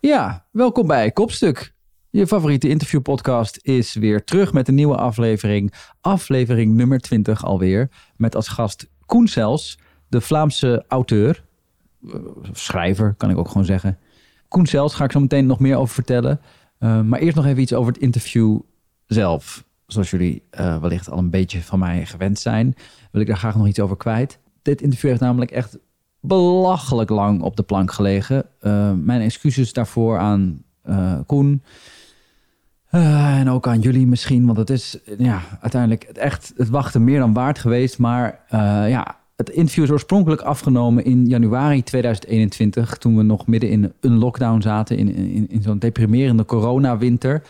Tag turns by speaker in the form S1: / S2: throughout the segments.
S1: Ja, welkom bij Kopstuk. Je favoriete interviewpodcast is weer terug met een nieuwe aflevering. Aflevering nummer 20 alweer. Met als gast Koen Sels, de Vlaamse auteur. eh, Schrijver, kan ik ook gewoon zeggen. Koen Sels ga ik zo meteen nog meer over vertellen. Uh, maar eerst nog even iets over het interview zelf. Zoals jullie uh, wellicht al een beetje van mij gewend zijn, wil ik daar graag nog iets over kwijt. Dit interview heeft namelijk echt belachelijk lang op de plank gelegen. Uh, mijn excuses daarvoor aan uh, Koen. Uh, en ook aan jullie misschien, want het is ja, uiteindelijk echt het wachten meer dan waard geweest. Maar ja, het interview is oorspronkelijk afgenomen in januari 2021, toen we nog midden in een lockdown zaten, in, in, in zo'n deprimerende coronawinter.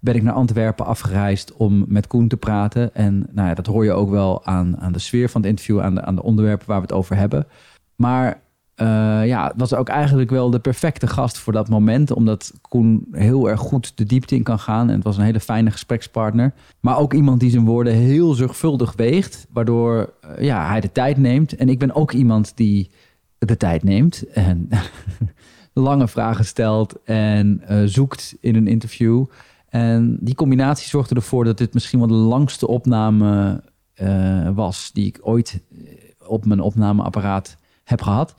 S1: Ben ik naar Antwerpen afgereisd om met Koen te praten. En nou ja, dat hoor je ook wel aan, aan de sfeer van het interview, aan de, aan de onderwerpen waar we het over hebben. Maar uh, ja, was ook eigenlijk wel de perfecte gast voor dat moment. Omdat Koen heel erg goed de diepte in kan gaan. En het was een hele fijne gesprekspartner. Maar ook iemand die zijn woorden heel zorgvuldig weegt. Waardoor uh, ja, hij de tijd neemt. En ik ben ook iemand die de tijd neemt. En lange vragen stelt. En uh, zoekt in een interview. En die combinatie zorgde ervoor dat dit misschien wel de langste opname was. Die ik ooit op mijn opnameapparaat heb gehad.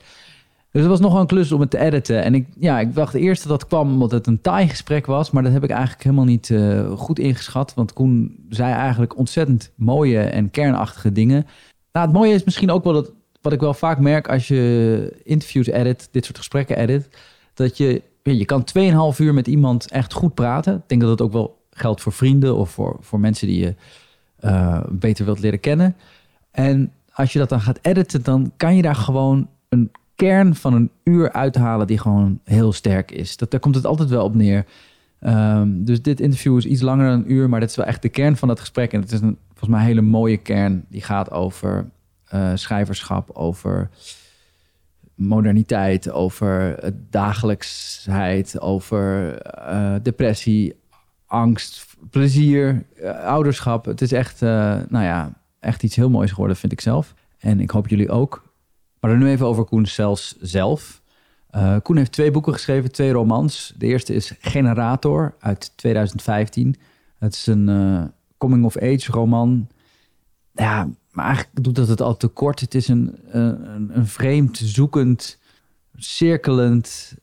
S1: Dus het was nog wel een klus om het te editen. En ik, ja, ik dacht eerst dat dat kwam omdat het een taai gesprek was. Maar dat heb ik eigenlijk helemaal niet uh, goed ingeschat. Want Koen zei eigenlijk ontzettend mooie en kernachtige dingen. Nou, het mooie is misschien ook wel dat, wat ik wel vaak merk als je interviews edit, dit soort gesprekken edit. Dat je, je kan 2,5 uur met iemand echt goed praten. Ik denk dat dat ook wel geldt voor vrienden of voor, voor mensen die je uh, beter wilt leren kennen. En als je dat dan gaat editen, dan kan je daar gewoon een kern van een uur uithalen die gewoon heel sterk is. Dat, daar komt het altijd wel op neer. Um, dus dit interview is iets langer dan een uur, maar dat is wel echt de kern van dat gesprek. En het is een, volgens mij een hele mooie kern die gaat over uh, schrijverschap, over moderniteit, over dagelijksheid, over uh, depressie, angst, plezier, uh, ouderschap. Het is echt, nou ja, echt iets heel moois geworden, vind ik zelf. En ik hoop jullie ook. Maar dan nu even over Koen Sels zelf. Uh, Koen heeft twee boeken geschreven, twee romans. De eerste is Generator uit 2015. Het is een uh, coming-of-age roman. Ja, maar eigenlijk doet dat het al te kort. Het is een, een, een vreemd, zoekend, cirkelend,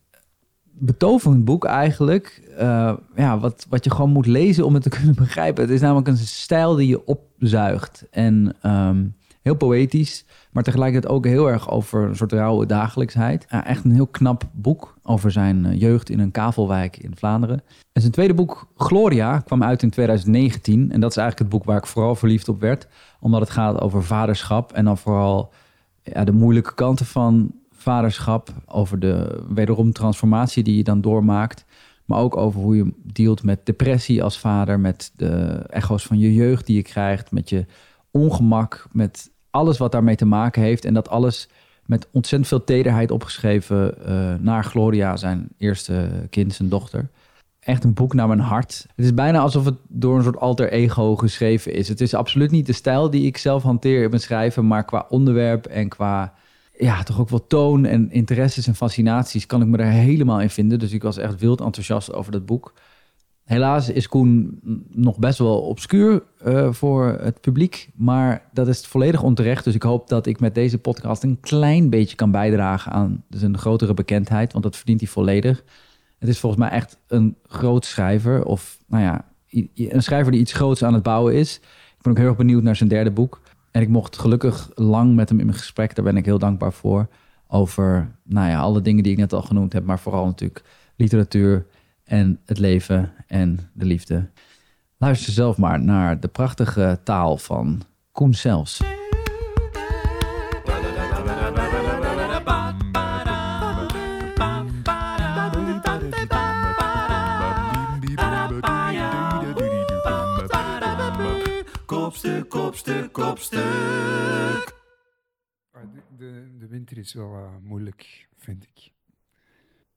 S1: betoverend boek eigenlijk. Uh, ja, wat, wat je gewoon moet lezen om het te kunnen begrijpen. Het is namelijk een stijl die je opzuigt. En um, heel poëtisch, maar tegelijkertijd ook heel erg over een soort rauwe dagelijksheid. Ja, echt een heel knap boek over zijn jeugd in een kavelwijk in Vlaanderen. En zijn tweede boek, Gloria, kwam uit in 2019. En dat is eigenlijk het boek waar ik vooral verliefd op werd. Omdat het gaat over vaderschap en dan vooral ja, de moeilijke kanten van vaderschap. Over de wederom transformatie die je dan doormaakt. Maar ook over hoe je dealt met depressie als vader. Met de echo's van je jeugd die je krijgt. Met je ongemak. Met alles wat daarmee te maken heeft. En dat alles met ontzettend veel tederheid opgeschreven uh, naar Gloria, zijn eerste kind, zijn dochter. Echt een boek naar mijn hart. Het is bijna alsof het door een soort alter ego geschreven is. Het is absoluut niet de stijl die ik zelf hanteer in mijn schrijven, maar qua onderwerp en qua ja, toch ook wel toon en interesses en fascinaties kan ik me daar helemaal in vinden. Dus ik was echt wild enthousiast over dat boek. Helaas is Koen nog best wel obscuur uh, voor het publiek, maar dat is volledig onterecht. Dus ik hoop dat ik met deze podcast een klein beetje kan bijdragen aan dus grotere bekendheid, want dat verdient hij volledig. Het is volgens mij echt een groot schrijver, of nou ja, een schrijver die iets groots aan het bouwen is. Ik ben ook heel erg benieuwd naar zijn derde boek. En ik mocht gelukkig lang met hem in mijn gesprek, daar ben ik heel dankbaar voor. Over nou ja, alle dingen die ik net al genoemd heb, maar vooral natuurlijk literatuur en het leven en de liefde. Luister zelf maar naar de prachtige taal van Koen
S2: kopstuk.
S3: De, winter is wel uh, moeilijk, vind ik.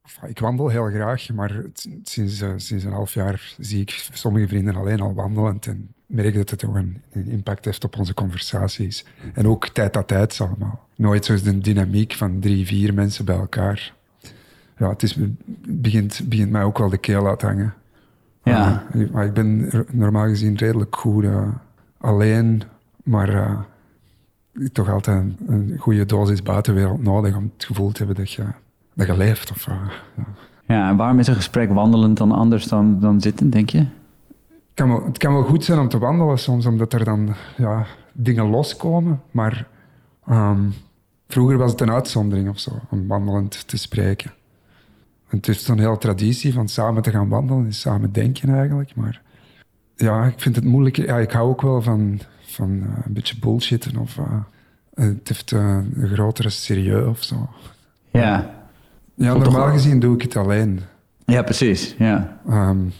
S3: Enfin, ik wandel heel graag, maar sinds, uh, sinds een half jaar zie ik sommige vrienden alleen al wandelend en merk dat het toch een, een impact heeft op onze conversaties. En ook tijd à tijd allemaal. Nooit zoals de dynamiek van drie, vier mensen bij elkaar. ja, het is, begint, begint mij ook wel de keel uit te hangen.
S1: Ja.
S3: Uh, maar ik ben normaal gezien redelijk goed alleen, maar toch altijd een, een, goede dosis buitenwereld nodig om het gevoel te hebben dat je, dat je leeft. Of, ja.
S1: ja, en waarom is een gesprek wandelend dan anders dan, dan zitten, denk je?
S3: Het kan, wel, het kan wel goed zijn om te wandelen soms, omdat er dan ja, dingen loskomen. Maar um, vroeger was het een uitzondering of zo, om wandelend te spreken. En het is zo'n hele traditie van samen te gaan wandelen en samen denken eigenlijk. Maar ja, ik vind het moeilijk. Ja, ik hou ook wel van, van uh, een beetje bullshitten of uh, het heeft uh, een grotere serieus of zo.
S1: Ja.
S3: Ja, normaal gezien doe ik het alleen.
S1: Ja, precies. Ja.
S3: Um,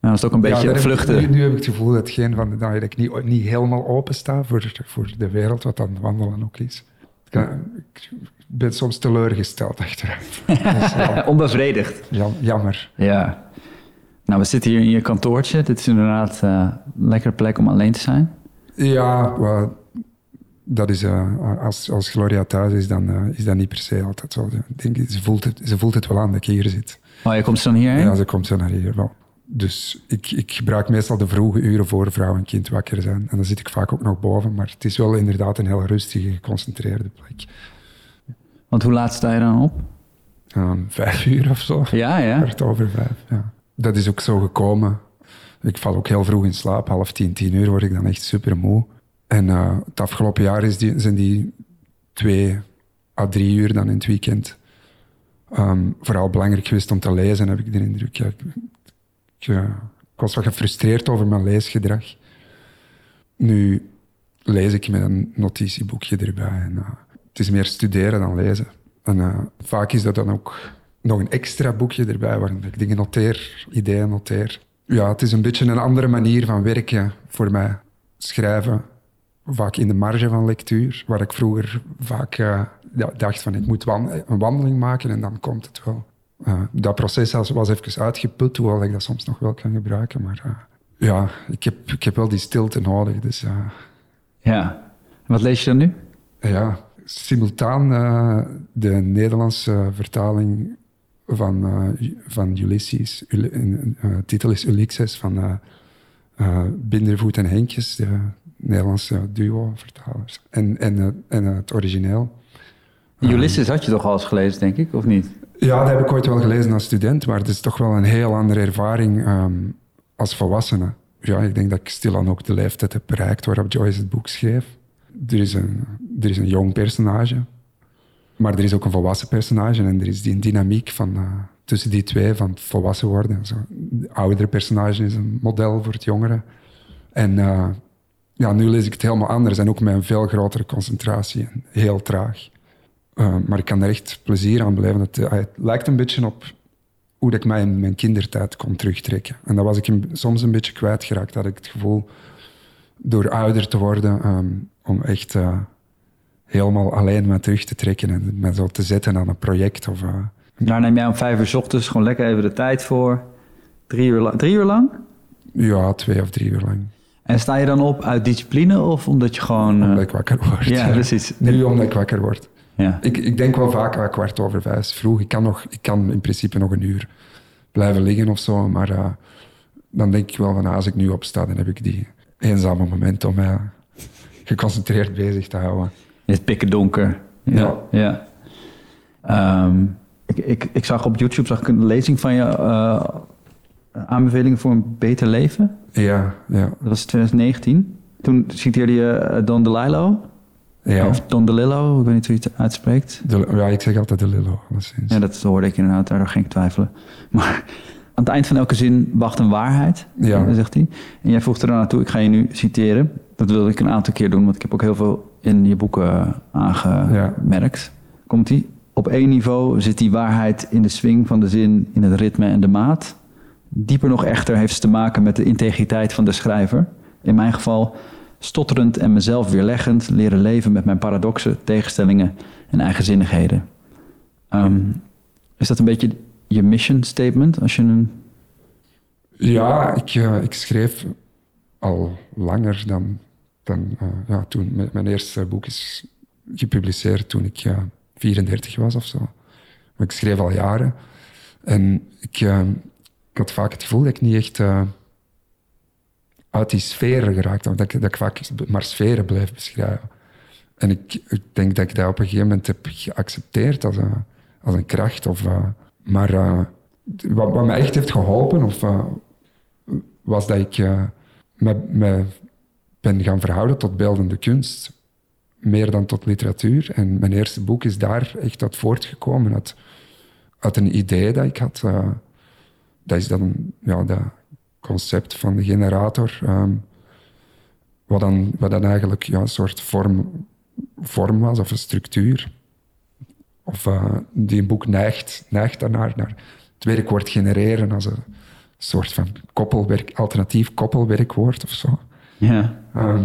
S1: Nou, dat is ook een beetje
S3: daar heb ik-
S1: vluchten.
S3: nu, nu heb ik het gevoel dat, geen van, de- dat ik niet, niet helemaal open sta voor, voor de wereld, wat dan wandelen ook is. Ik, ben soms teleurgesteld wel
S1: Onbevredigd.
S3: jam- jammer.
S1: Ja. Nou, we zitten hier in je kantoortje. Dit is inderdaad eh, een lekkere plek om alleen te zijn.
S3: Ja, maar dat is, eh, als, als Gloria thuis is, dan eh, is dat niet per se altijd zo. Ik denk, ze, voelt het, ze voelt het wel aan dat ik hier zit.
S1: Oh, je komt zo dan hierheen?
S3: Ja, ze komt zo naar hier wel. Dus ik, ik gebruik meestal de vroege uren voor vrouw en kind wakker zijn. En dan zit ik vaak ook nog boven. Maar het is wel inderdaad een heel rustige, geconcentreerde plek.
S1: Want hoe laat sta je dan op?
S3: Um, vijf uur of zo.
S1: Ja, ja.
S3: Kwart over vijf, ja. Dat is ook zo gekomen. Ik val ook heel vroeg in slaap. Half tien, tien uur word ik dan echt super moe. En uh, het afgelopen jaar is die, zijn die twee à drie uur dan in het weekend um, vooral belangrijk geweest om te lezen, heb ik de indruk. Ja, ik, ik was wat gefrustreerd over mijn leesgedrag. Nu lees ik met een notitieboekje erbij. En, uh, het is meer studeren dan lezen. En vaak is dat dan ook nog een extra boekje erbij waarin ik dingen noteer, ideeën noteer. Ja, het is een beetje een andere manier van werken voor mij. Schrijven, vaak in de marge van lectuur, waar ik vroeger vaak uh, ja, dacht van ik moet wan een wandeling maken en dan komt het wel. Uh, dat proces was, even uitgeput, hoewel ik dat soms nog wel kan gebruiken. Maar uh, ja, ik heb, ik heb wel die stilte nodig. Dus,
S1: ja. Wat lees je dan nu?
S3: Ja, simultaan de Nederlandse vertaling van, uh, van Ulysses. De uh, titel is Ulysses van Bindervoet en Henkjes, de Nederlandse duo-vertalers. En, en, en het origineel.
S1: Ulysses had je toch al eens gelezen, denk ik, of niet?
S3: Ja, dat heb ik ooit wel gelezen als student, maar het is toch wel een heel andere ervaring um, als volwassene. Ja, ik denk dat ik stilaan ook de leeftijd heb bereikt waarop Joyce het boek schreef. Er is een, er is een jong personage, maar er is ook een volwassen personage en er is die dynamiek van, uh, tussen die twee van volwassen worden. Zo. De oudere personage is een model voor het jongere. En uh, ja, nu lees ik het helemaal anders en ook met een veel grotere concentratie en heel traag. Uh, maar ik kan er echt plezier aan beleven. Het, lijkt een beetje op hoe ik mij in mijn kindertijd kon terugtrekken. En dat was ik soms een beetje kwijtgeraakt. Had ik het gevoel, door ouder te worden, um, om echt helemaal alleen me terug te trekken en me zo te zetten aan een project. Of,
S1: Daar neem jij om vijf uur s ochtends gewoon lekker even de tijd voor. Drie uur, drie uur lang?
S3: Ja, twee of drie uur lang.
S1: En sta je dan op uit discipline of omdat je gewoon...
S3: Omdat ik wakker word.
S1: Ja, precies.
S3: Nu omdat ik wakker word.
S1: Ja.
S3: Ik, ik denk wel vaak aan kwart over vijf vroeg. Ik kan, nog, ik kan in principe nog een uur blijven liggen of zo. Maar uh, dan denk ik wel van als ik nu opsta, dan heb ik die eenzame momenten om mij geconcentreerd bezig te houden.
S1: Het is pikken donker. Ja. ja. Um, ik, ik, ik zag op YouTube zag ik een lezing van je uh, aanbevelingen voor een beter leven.
S3: Ja, ja.
S1: Dat was 2019. Toen citeerde je uh, Don DeLillo.
S3: Ja.
S1: Of Don DeLillo, ik weet niet hoe je het uitspreekt.
S3: De, ja, ik zeg altijd DeLillo. Alleszins.
S1: Ja, dat hoorde ik inderdaad, daardoor ging ik twijfelen. Maar aan het eind van elke zin wacht een waarheid,
S3: ja.
S1: zegt hij. En jij voegt er aan toe, ik ga je nu citeren. Dat wilde ik een aantal keer doen, want ik heb ook heel veel in je boeken aangemerkt. Ja. Komt ie? Op één niveau zit die waarheid in de swing van de zin, in het ritme en de maat. Dieper nog echter heeft ze te maken met de integriteit van de schrijver. In mijn geval stotterend en mezelf weerleggend leren leven met mijn paradoxen, tegenstellingen en eigenzinnigheden. Um, is dat een beetje je mission statement als je een.
S3: Ja, ik, uh, ik schreef al langer dan, dan uh, ja, toen mijn, eerste boek is gepubliceerd toen ik uh, 34 was of zo. Maar ik schreef al jaren. En ik, eh, ik had vaak het gevoel dat ik niet echt eh, uit die sferen geraakt had. Dat ik, dat ik vaak maar sferen blijf beschrijven. En ik, ik denk dat ik dat op een gegeven moment heb geaccepteerd als een, als een kracht. Of, eh, maar eh, wat, wat me echt heeft geholpen, of, eh, was dat ik eh, me, me ben gaan verhouden tot beeldende kunst. Meer dan tot literatuur. En mijn eerste boek is daar echt uit voortgekomen. Uit, uit een idee dat ik had. eh, dat is dan ja, dat concept van de generator. ehm, wat, dan, wat dan eigenlijk ja, een soort vorm, vorm was of een structuur. Of eh, die een boek neigt, neigt daarnaar, naar het werkwoord genereren als een soort van koppelwerk, alternatief koppelwerkwoord of zo.
S1: Ja.
S3: Ehm,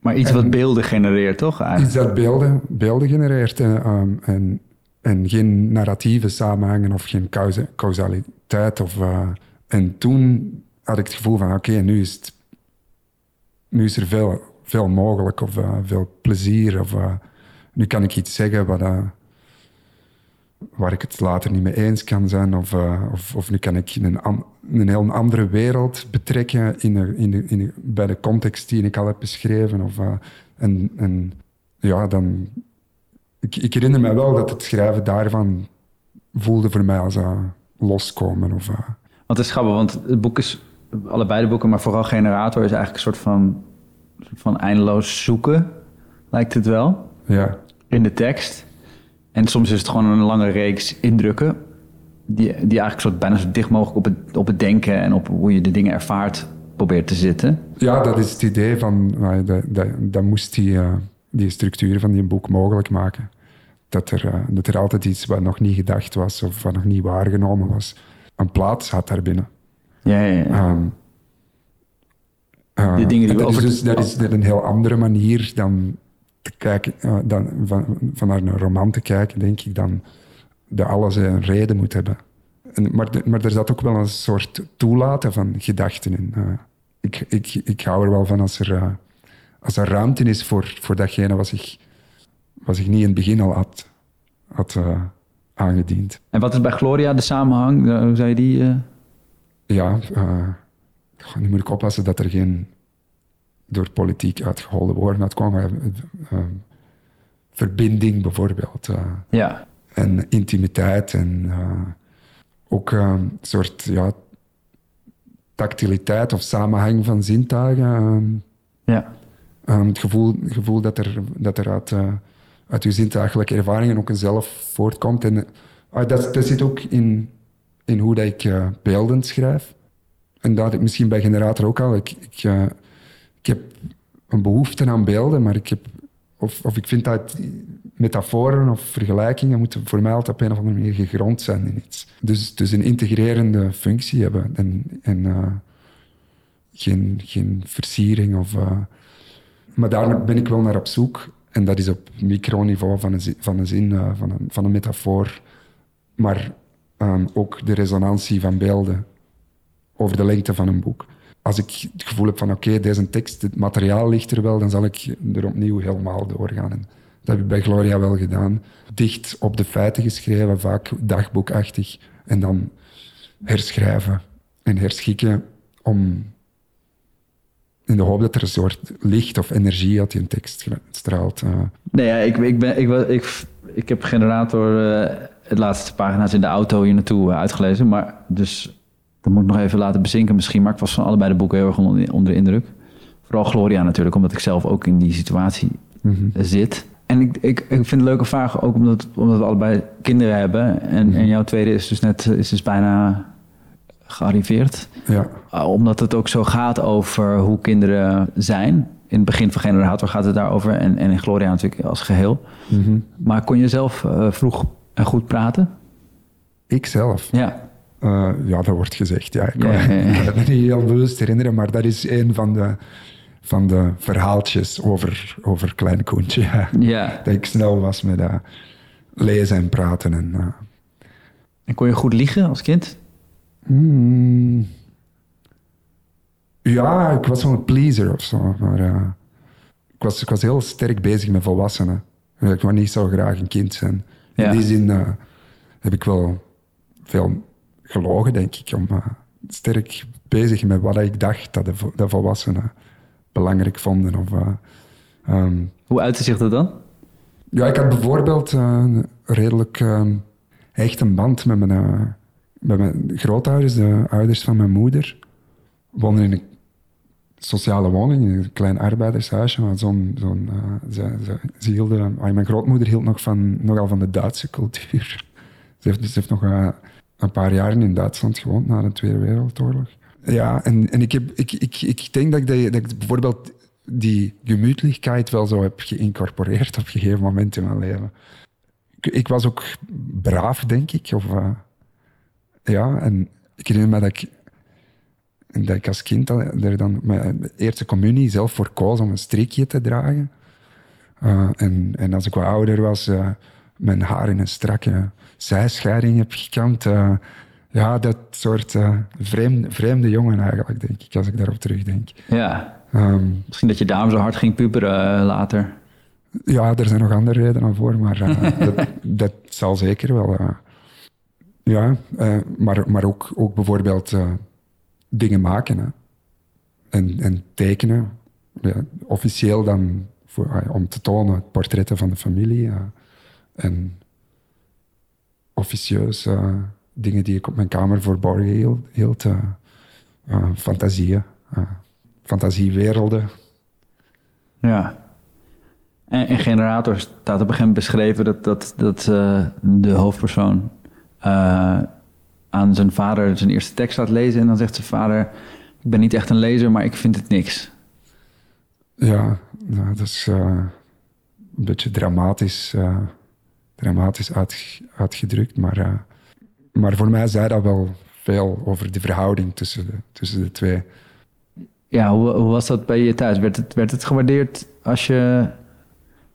S1: Maar iets wat beelden genereert, toch?
S3: iets
S1: Eigenlijk?
S3: dat beelden, beelden genereert en, ehm, en, en geen narratieve samenhangen of geen causa- causaliteit. Of, eh, en toen had ik het gevoel van oké, nu, is het- nu is er veel, veel mogelijk of eh, veel plezier. Of, eh, nu kan ik iets zeggen wat, eh, waar ik het later niet mee eens kan zijn. Of, eh, of, of nu kan ik een, een heel andere wereld betrekken in de, in de, in de- bij de context die ik al heb beschreven. Of, eh, en, en ja, dan... Ik, ik herinner me wel dat het schrijven daarvan voelde voor mij als eh, loskomen. Of,
S1: Want het is grappig, want het boek is, allebei de boeken, maar vooral Generator is eigenlijk een soort van, soort van eindeloos zoeken, lijkt het wel,
S3: ja.
S1: in de tekst. En soms is het gewoon een lange reeks indrukken, die, die eigenlijk soort, bijna zo dicht mogelijk op het, op het denken en op hoe je de dingen ervaart probeert te zitten.
S3: ja, dat is het idee van... eh, dat, dat, dat moest die, eh, die structuur van die boek mogelijk maken. Dat er, eh, dat er altijd iets wat nog niet gedacht was of wat nog niet waargenomen was, een plaats had daarbinnen.
S1: Ja, ja, ja.
S3: Ehm, eh,
S1: De dingen die we
S3: dat
S1: over-
S3: Is dus, dat is een heel andere manier dan, te kijken, eh, dan van, van naar een roman te kijken, denk ik, dan dat alles een reden moet hebben. En, maar, de- maar er zat ook wel een soort toelaten van gedachten in. Eh, ik, ik, ik hou er wel van als er, eh, als er ruimte is voor, voor datgene wat zich, wat zich niet in het begin al had, had aangediend.
S1: En wat is bij Gloria de samenhang? Hoe je die...
S3: Ja, nu moet ik oppassen dat er geen door politiek uitgeholde woorden uitkomen. Maar, eh, eh, verbinding bijvoorbeeld. eh,
S1: Ja,
S3: en intimiteit en ook een soort ja, tactiliteit of samenhang van zintuigen.
S1: ja.
S3: Het gevoel, het gevoel dat er, dat er uit, uit uw zintuigelijke ervaringen ook een zelf voortkomt. En eh, dat, dat zit ook in, in hoe dat ik beeldend schrijf. En dat ik misschien bij Generator ook al. Ik, ik, ik heb een behoefte aan beelden, maar ik heb... Of, of ik vind dat metaforen of vergelijkingen moeten voor mij altijd op een of andere manier gegrond zijn in iets. Dus, dus een integrerende functie hebben en, en eh, geen, geen versiering of... eh, maar daar ben ik wel naar op zoek. En dat is op microniveau van een van een, zin, eh, van een, van een metafoor. Maar ehm, ook de resonantie van beelden over de lengte van een boek. Als ik het gevoel heb van oké, deze tekst, het materiaal ligt er wel, dan zal ik er opnieuw helemaal doorgaan. En dat heb ik bij Gloria wel gedaan. Dicht op de feiten geschreven, vaak dagboekachtig. En dan herschrijven en herschikken om in de hoop dat er een soort licht of energie uit die tekst straalt. eh.
S1: Nee, ja, ik, ik, ben, ik, ik, ik heb Generator eh het laatste pagina's in de auto hier naartoe eh, uitgelezen. Maar dus dat moet ik nog even laten bezinken misschien. Maar ik was van allebei de boeken heel erg onder, onder de indruk. Vooral Gloria natuurlijk, omdat ik zelf ook in die situatie eh, zit. En ik, ik, ik vind het een leuke vraag, ook omdat, omdat we allebei kinderen hebben. En, en jouw tweede is dus net is dus bijna gearriveerd.
S3: ja.
S1: Uh, omdat het ook zo gaat over hoe kinderen zijn. In het begin van Generator gaat het daarover. En, en in Gloria natuurlijk als geheel.
S3: Mhm.
S1: Maar kon je zelf eh, vroeg en goed praten?
S3: Ik zelf.
S1: Ja.
S3: Eh, ja, dat wordt gezegd. Ja. Ik,
S1: Ja, ja, ja.
S3: kan me niet heel bewust herinneren, maar dat is een van de, van de verhaaltjes over, over Klein Koentje. ja.
S1: ja.
S3: Dat ik snel was met eh, lezen en praten. En, eh,
S1: En kon je goed liegen als kind?
S3: mm, ja, ik was een pleaser of zo. Maar eh, ik, was, ik was heel sterk bezig met volwassenen. Ik wou niet zo graag een kind zijn.
S1: Ja.
S3: In die zin heb ik wel veel gelogen, denk ik, om eh, sterk bezig met wat ik dacht dat de, vo- de volwassenen belangrijk vonden. Of, eh, ehm,
S1: Hoe uitte zich dat dan?
S3: ja, ik had bijvoorbeeld eh, een redelijk ehm, hecht een band met mijn, met mijn grootouders, de ouders van mijn moeder. Woonden in een sociale woning, in een klein arbeidershuisje. Maar zo'n, zo'n, ze, ze, ze hielden, ah, mijn grootmoeder hield nog van, nogal van de Duitse cultuur. Ze heeft, ze heeft nog een paar jaren in Duitsland gewoond na de Tweede Wereldoorlog. Ja, en, en ik, heb, ik, ik, ik denk dat ik, dat, ik bijvoorbeeld die gemütlichkeit wel zo heb geïncorporeerd op een gegeven moment in mijn leven. Ik, was ook braaf, denk ik. Of, eh, ja, en ik herinner me dat ik, dat ik als kind er dan mijn eerste communie zelf voor koos om een strikje te dragen. Eh, en, en als ik wat ouder was, eh, mijn haar in een strakke zijscheiding heb gekamd. eh, ja, dat soort eh, vreemde, vreemde jongen eigenlijk, denk ik, als ik daarop terugdenk.
S1: Ja.
S3: Ehm,
S1: Misschien dat je daarom zo hard ging puberen eh, later.
S3: Ja, er zijn nog andere redenen voor, maar dat, dat zal zeker wel. ja, maar, maar ook, ook bijvoorbeeld dingen maken hè. En, en tekenen. Ja, officieel dan voor, ah, om te tonen portretten van de familie. en officieus dingen die ik op mijn kamer verborgen hield. hield eh, eh, fantasieën, eh, fantasiewerelden.
S1: Ja. En in Generator staat op een gegeven moment beschreven dat, dat, dat de hoofdpersoon aan zijn vader zijn eerste tekst laat lezen. En dan zegt zijn vader, ik ben niet echt een lezer, maar ik vind het niks.
S3: Ja, nou, dat is een beetje dramatisch, dramatisch uit, uitgedrukt. Maar, eh, maar voor mij zei dat wel veel over de verhouding tussen de, tussen de twee.
S1: Ja, hoe, hoe was dat bij je thuis? Werd het, werd het gewaardeerd als je...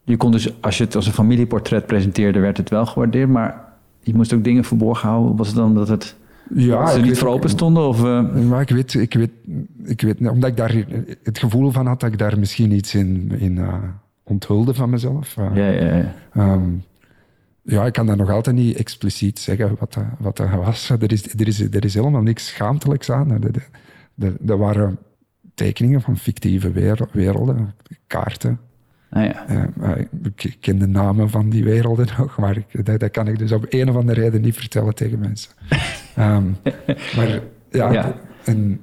S1: Je kon dus, als je het als een familieportret presenteerde, werd het wel gewaardeerd. Maar je moest ook dingen verborgen houden. Was het dan dat het
S3: Ja,
S1: dat ze niet
S3: weet-
S1: voor open stonden? Of, eh,
S3: Maar ik weet, ik weet, ik weet, omdat ik daar het gevoel van had dat ik daar misschien iets in, in eh, onthulde van mezelf.
S1: Ja, ja, ja.
S3: Ehm, ja, ik kan dat nog altijd niet expliciet zeggen wat dat, wat dat was. Er is, er, is, er is helemaal niks schaamtelijks aan. Er, waren tekeningen van fictieve werel- werelden, kaarten.
S1: Ah, ja.
S3: Ik ken de namen van die werelden nog, maar ik, dat, dat kan ik dus op een of andere reden niet vertellen tegen mensen. Ehm, maar ja,
S1: Ja.
S3: en,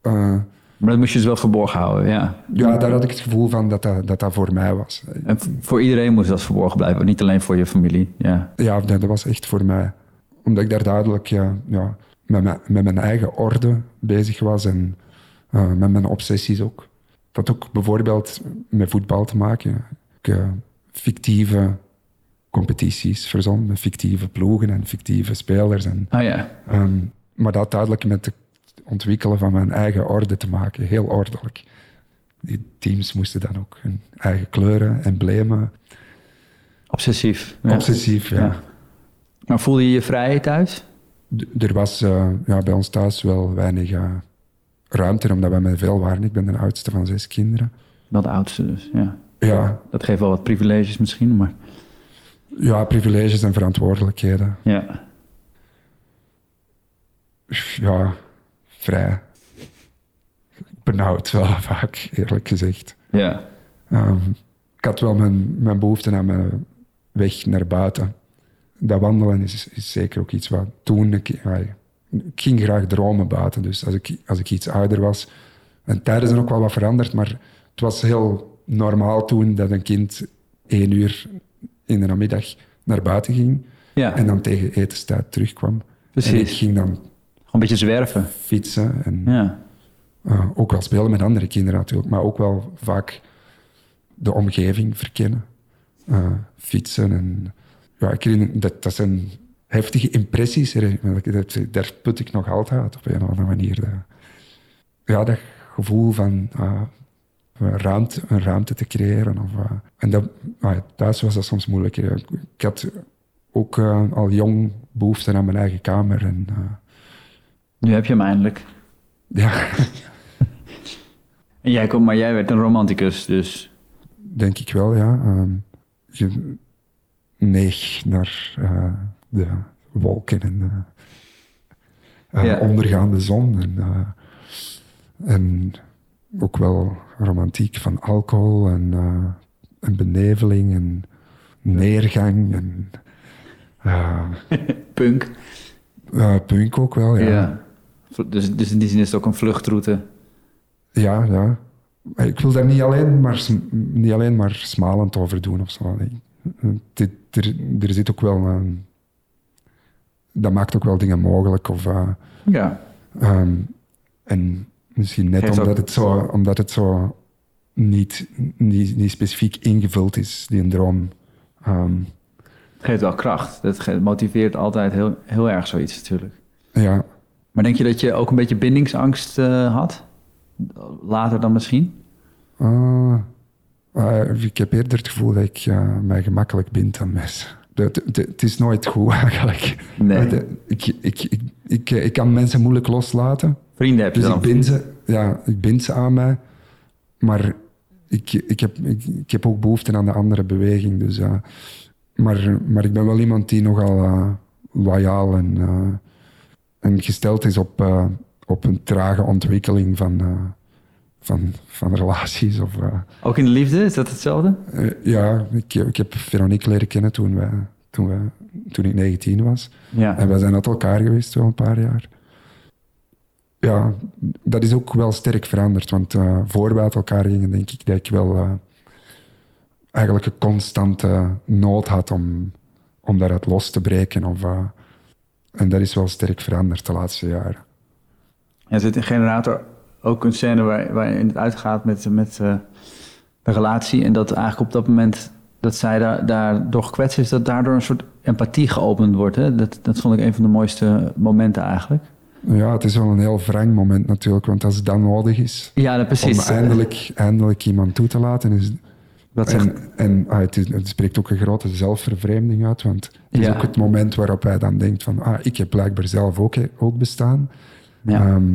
S3: eh,
S1: Maar dat moest je dus wel verborgen houden, ja.
S3: ja, daar had ik het gevoel van dat dat, dat, dat voor mij was.
S1: En voor iedereen moest dat verborgen blijven, niet alleen voor je familie. Ja,
S3: Ja, dat, was echt voor mij. Omdat ik daar duidelijk ja, ja, met, mijn, met mijn eigen orde bezig was en eh, met mijn obsessies ook. Dat ook bijvoorbeeld met voetbal te maken. Ik eh, fictieve competities verzon met fictieve ploegen en fictieve spelers. En,
S1: ah ja.
S3: ehm, maar dat had duidelijk met het ontwikkelen van mijn eigen orde te maken. Heel ordelijk. Die teams moesten dan ook hun eigen kleuren, emblemen.
S1: Obsessief. Ja.
S3: Obsessief, ja.
S1: Ja. Maar voelde je je vrij thuis?
S3: D- Er was eh, ja, bij ons thuis wel weinig eh, ruimte, omdat wij met veel waren. Ik ben de oudste van zes kinderen.
S1: Wel de oudste dus, ja.
S3: Ja,
S1: Dat geeft wel wat privileges misschien, maar
S3: ja privileges en verantwoordelijkheden.
S1: ja.
S3: Ja, vrij. Benauwd wel vaak, eerlijk gezegd.
S1: Ja,
S3: Ehm, ik had wel mijn, mijn behoefte aan mijn weg naar buiten. Dat wandelen is, is zeker ook iets wat toen... Ik, ging graag dromen buiten, dus als ik, als ik iets ouder was... En tijden zijn ook wel wat veranderd, maar het was heel normaal toen dat een kind één uur in de namiddag naar buiten ging
S1: ja.
S3: en dan tegen etenstijd terugkwam. En ik
S1: precies.
S3: ging dan
S1: een beetje zwerven.
S3: fietsen en
S1: Ja,
S3: uh, ook wel spelen met andere kinderen natuurlijk, maar ook wel vaak de omgeving verkennen. Uh, fietsen en... Ja, ik herinner, dat, dat zijn heftige impressies. Dat, daar put ik nog altijd uit op een of andere manier. Dat- ja, dat gevoel van uh, een, ruimte, een ruimte te creëren. Of, uh, en dat, ah, thuis was dat soms moeilijker. Ik, had ook uh, al jong behoefte aan mijn eigen kamer. En,
S1: nu heb je hem eindelijk.
S3: ja,
S1: En jij komt, maar jij werd een romanticus, dus
S3: Denk ik wel, ja. Ehm, je- neig naar eh, de wolken en de eh,
S1: Ja.
S3: ondergaande zon. En, eh, en ook wel romantiek van alcohol en, eh, en beneveling en neergang en eh,
S1: Punk.
S3: eh, punk ook wel, ja.
S1: Ja. Dus, dus in die zin is het ook een vluchtroute.
S3: Ja, ja. Ik wil daar niet alleen maar, niet alleen maar smalend over doen of zo. Nee. Er, er zit ook wel... een- dat maakt ook wel dingen mogelijk. Of, eh,
S1: Ja.
S3: ehm, en misschien net
S1: Geeft ook-
S3: omdat het zo, omdat het zo niet, niet, niet specifiek ingevuld is, die een droom. Ehm,
S1: Het geeft wel kracht. Dat motiveert altijd heel, heel erg zoiets natuurlijk.
S3: ja,
S1: Maar denk je dat je ook een beetje bindingsangst eh, had? Later dan misschien?
S3: Ah, ah, ik heb eerder het gevoel dat ik eh, mij gemakkelijk bind aan mensen. Het, is nooit goed eigenlijk.
S1: Nee.
S3: Ik, ik, ik, ik, ik kan mensen moeilijk loslaten.
S1: Vrienden heb je
S3: Dus
S1: dan?
S3: ik bind, ze, ja, ik bind ze aan mij. Maar ik, ik, heb, ik, ik heb ook behoefte aan de andere beweging. Dus, eh, maar, maar ik ben wel iemand die nogal eh, loyaal en, eh, en gesteld is op, eh, op een trage ontwikkeling van, eh, van, van relaties. Of, eh,
S1: Ook in de liefde, is dat hetzelfde?
S3: ja, ik, ik heb Veronique leren kennen toen, wij, toen, wij, toen ik 19 was.
S1: Ja.
S3: En wij zijn uit elkaar geweest wel een paar jaar. Ja, dat is ook wel sterk veranderd. Want voor wij uit elkaar gingen, denk ik dat ik wel eigenlijk een constante nood had om, om daaruit los te breken. Of, en dat is wel sterk veranderd de laatste jaren.
S1: Er zit in Generator ook een scène waar, waarin het uitgaat met, met eh, de relatie. En dat eigenlijk op dat moment dat zij daar, daardoor gekwetst is, dat daardoor een soort empathie geopend wordt. Hè? Dat, dat vond ik een van de mooiste momenten eigenlijk.
S3: Ja, het is wel een heel wrang moment natuurlijk. Want als het dan nodig is
S1: Ja, precies.
S3: om eindelijk, eindelijk iemand toe te laten, is,
S1: Dat zegt,
S3: En, en ah, het, is- het spreekt ook een grote zelfvervreemding uit, want het is
S1: Ja.
S3: ook het moment waarop hij dan denkt van, ah, ik heb blijkbaar zelf ook, ook bestaan.
S1: ja,
S3: Ehm,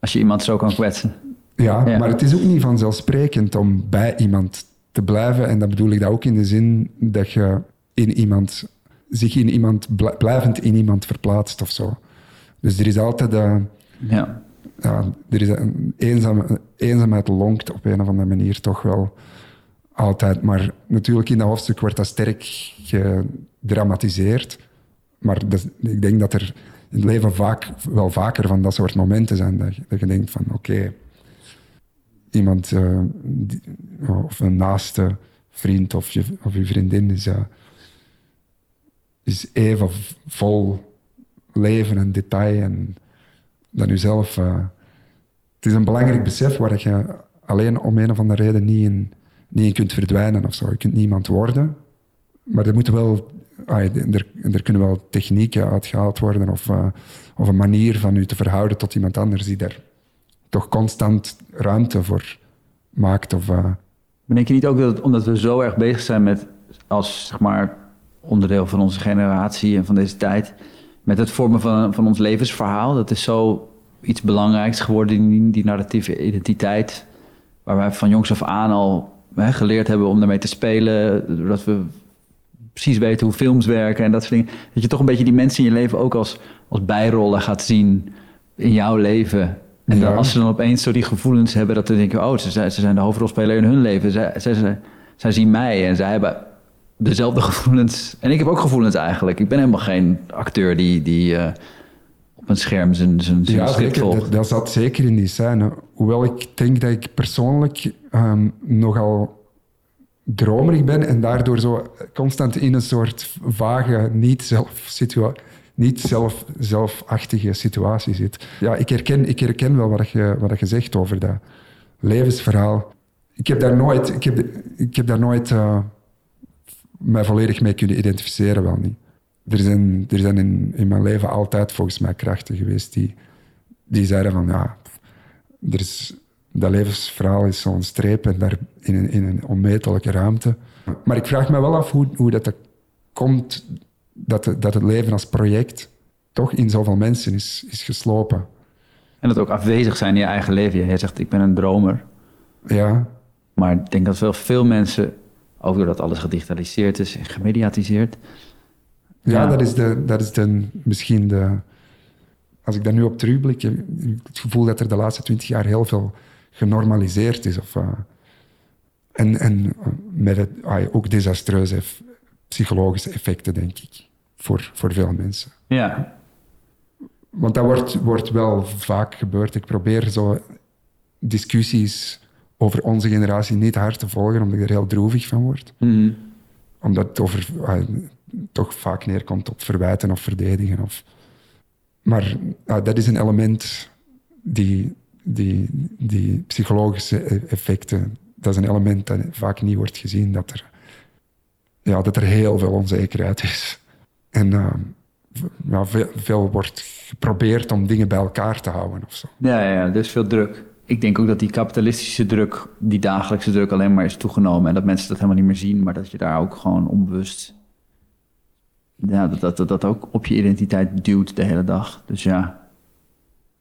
S1: als je iemand zo kan kwetsen.
S3: ja,
S1: Ja.
S3: maar het is ook niet vanzelfsprekend om bij iemand te blijven. En dat bedoel ik dat ook in de zin dat je in iemand, zich in iemand, bl- blijvend in iemand verplaatst of zo. Dus er is altijd een,
S1: Ja.
S3: ja, er is een eenzame, eenzaamheid lonkt op een of andere manier toch wel altijd. Maar natuurlijk in dat hoofdstuk wordt dat sterk gedramatiseerd. Maar ik denk dat er in het leven vaak, wel vaker van dat soort momenten zijn. Dat je, denkt van oké, iemand eh, die- of een naaste vriend of je, of je vriendin is, eh, is even vol leven en detail en dan jezelf. eh het is een belangrijk besef waar je alleen om een of andere reden niet in, niet in kunt verdwijnen of zo. Je kunt niemand worden, maar er moeten wel, er, er kunnen wel technieken uitgehaald worden of, eh, of een manier van je te verhouden tot iemand anders die daar toch constant ruimte voor maakt. Of,
S1: denk je niet ook dat omdat we zo erg bezig zijn met, als zeg maar onderdeel van onze generatie en van deze tijd, met het vormen van, van ons levensverhaal, dat is zo iets belangrijks geworden, die, die narratieve identiteit, waar wij van jongs af aan al hè, geleerd hebben om daarmee te spelen, doordat we precies weten hoe films werken en dat soort dingen, dat je toch een beetje die mensen in je leven ook als, als bijrollen gaat zien in jouw leven. En dan,
S3: Ja.
S1: als ze dan opeens zo die gevoelens hebben, dat ze denken, oh, ze zijn, ze zijn de hoofdrolspeler in hun leven. Zij, zij, zij, zij zien mij en zij hebben dezelfde gevoelens. En ik heb ook gevoelens eigenlijk. Ik ben helemaal geen acteur die, die eh, op een scherm zijn, zijn, zijn
S3: ja,
S1: script
S3: zeker. Dat, dat zat zeker in die scène. Hoewel ik denk dat ik persoonlijk ehm, nogal dromerig ben en daardoor zo constant in een soort vage, niet, zelf situa- niet zelf, zelfachtige situatie zit. Ja, ik herken, ik herken wel wat je, wat je zegt over dat levensverhaal. Ik heb daar nooit, ik heb, ik heb daar nooit eh, mij volledig mee kunnen identificeren, wel niet. Er zijn, er zijn in, in mijn leven altijd volgens mij krachten geweest die, die zeiden van ja, er is, dat levensverhaal is zo'n streep en daar in een, in een onmetelijke ruimte. Maar ik vraag me wel af hoe, hoe dat, er komt dat, het- dat het leven als project toch in zoveel mensen is, is geslopen.
S1: En dat ook afwezig zijn in je eigen leven. Jij zegt, ik ben een dromer.
S3: Ja,
S1: Maar ik denk dat wel veel mensen Ook doordat alles gedigitaliseerd is en gemediatiseerd.
S3: Ja, dat is, de, dat is de, misschien de... Als ik daar nu op terugblik, heb ik het gevoel dat er de laatste twintig jaar heel veel genormaliseerd is. Of, eh, en en eh, met het, ah, ook desastreuze psychologische effecten, denk ik, voor, voor veel mensen.
S1: Ja,
S3: Want dat wordt, wordt wel vaak gebeurd. Ik probeer zo discussies over onze generatie niet hard te volgen, omdat ik er heel droevig van word.
S1: Mhm.
S3: Omdat het over, ah, toch vaak neerkomt op verwijten of verdedigen. Of, maar ah, dat is een element die, die, die psychologische e- effecten, dat is een element dat vaak niet wordt gezien, dat er, ja, dat er heel veel onzekerheid is. En ah, ja, veel, veel wordt geprobeerd om dingen bij elkaar te houden of zo.
S1: Ja, ja, ja, dus veel druk. Ik denk ook dat die kapitalistische druk, die dagelijkse druk alleen maar is toegenomen. En dat mensen dat helemaal niet meer zien, maar dat je daar ook gewoon onbewust. Ja, dat dat, dat, dat ook op je identiteit duwt de hele dag. Dus ja.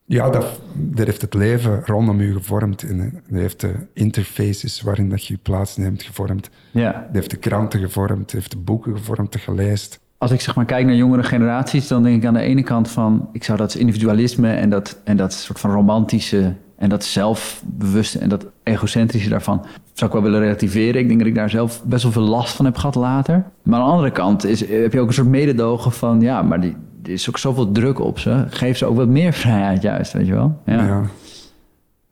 S3: Ja, dat, dat heeft het leven rondom u gevormd. En dat heeft de interfaces waarin dat je je plaatsneemt gevormd.
S1: ja.
S3: Dat heeft de kranten gevormd, dat heeft de boeken gevormd dat je leest.
S1: Als ik zeg maar kijk naar jongere generaties, dan denk ik aan de ene kant van, ik zou dat individualisme en dat, en dat soort van romantische en dat zelfbewuste en dat egocentrische daarvan, zou ik wel willen relativeren. Ik denk dat ik daar zelf best wel veel last van heb gehad later. Maar aan de andere kant is, heb je ook een soort mededogen van, ja, maar die, er is ook zoveel druk op ze. Geef ze ook wat meer vrijheid juist, weet je wel. Ja.
S3: Ja.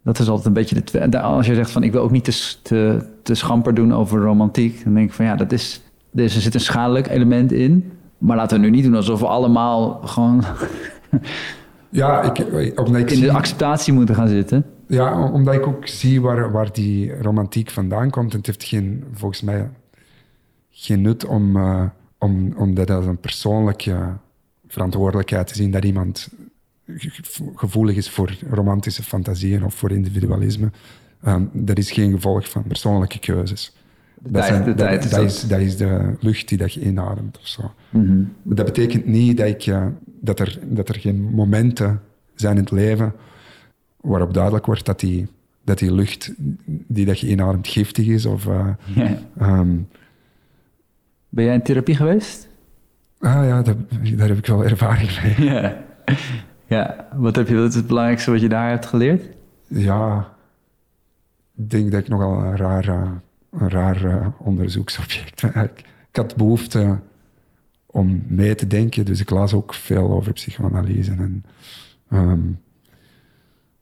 S1: Dat is altijd een beetje de Als je zegt van ik wil ook niet te, te, te schamper doen over romantiek, dan denk ik van ja, dat is, dus er zit een schadelijk element in. Maar laten we nu niet doen alsof we allemaal gewoon
S3: Ja, ik, omdat ik
S1: in de acceptatie moeten gaan zitten.
S3: ja, omdat ik ook zie waar, waar die romantiek vandaan komt. En het heeft geen, volgens mij geen nut om, eh, om, om dat als een persoonlijke verantwoordelijkheid te zien dat iemand ge- gevoelig is voor romantische fantasieën of voor individualisme. Ehm, dat is geen gevolg van persoonlijke keuzes.
S1: De
S3: Dat, zijn-
S1: de
S3: dat,
S1: is
S3: dat is, dat is de lucht die dat je inademt of zo.
S1: Mhm.
S3: Dat betekent niet dat, ik, eh, dat, er, dat er geen momenten zijn in het leven waarop duidelijk wordt dat die, dat die lucht die dat je inademt giftig is. Of, eh,
S1: Ja.
S3: ehm,
S1: Ben jij in therapie geweest?
S3: ah ja, dat, daar heb ik wel ervaring mee.
S1: Ja. Ja, wat, heb je, wat is het belangrijkste wat je daar hebt geleerd?
S3: Ja, ik denk dat ik nogal een raar, eh, een raar eh, onderzoeksobject ben. Ik, ik had behoefte om mee te denken, dus ik las ook veel over psychoanalyse. En, ehm,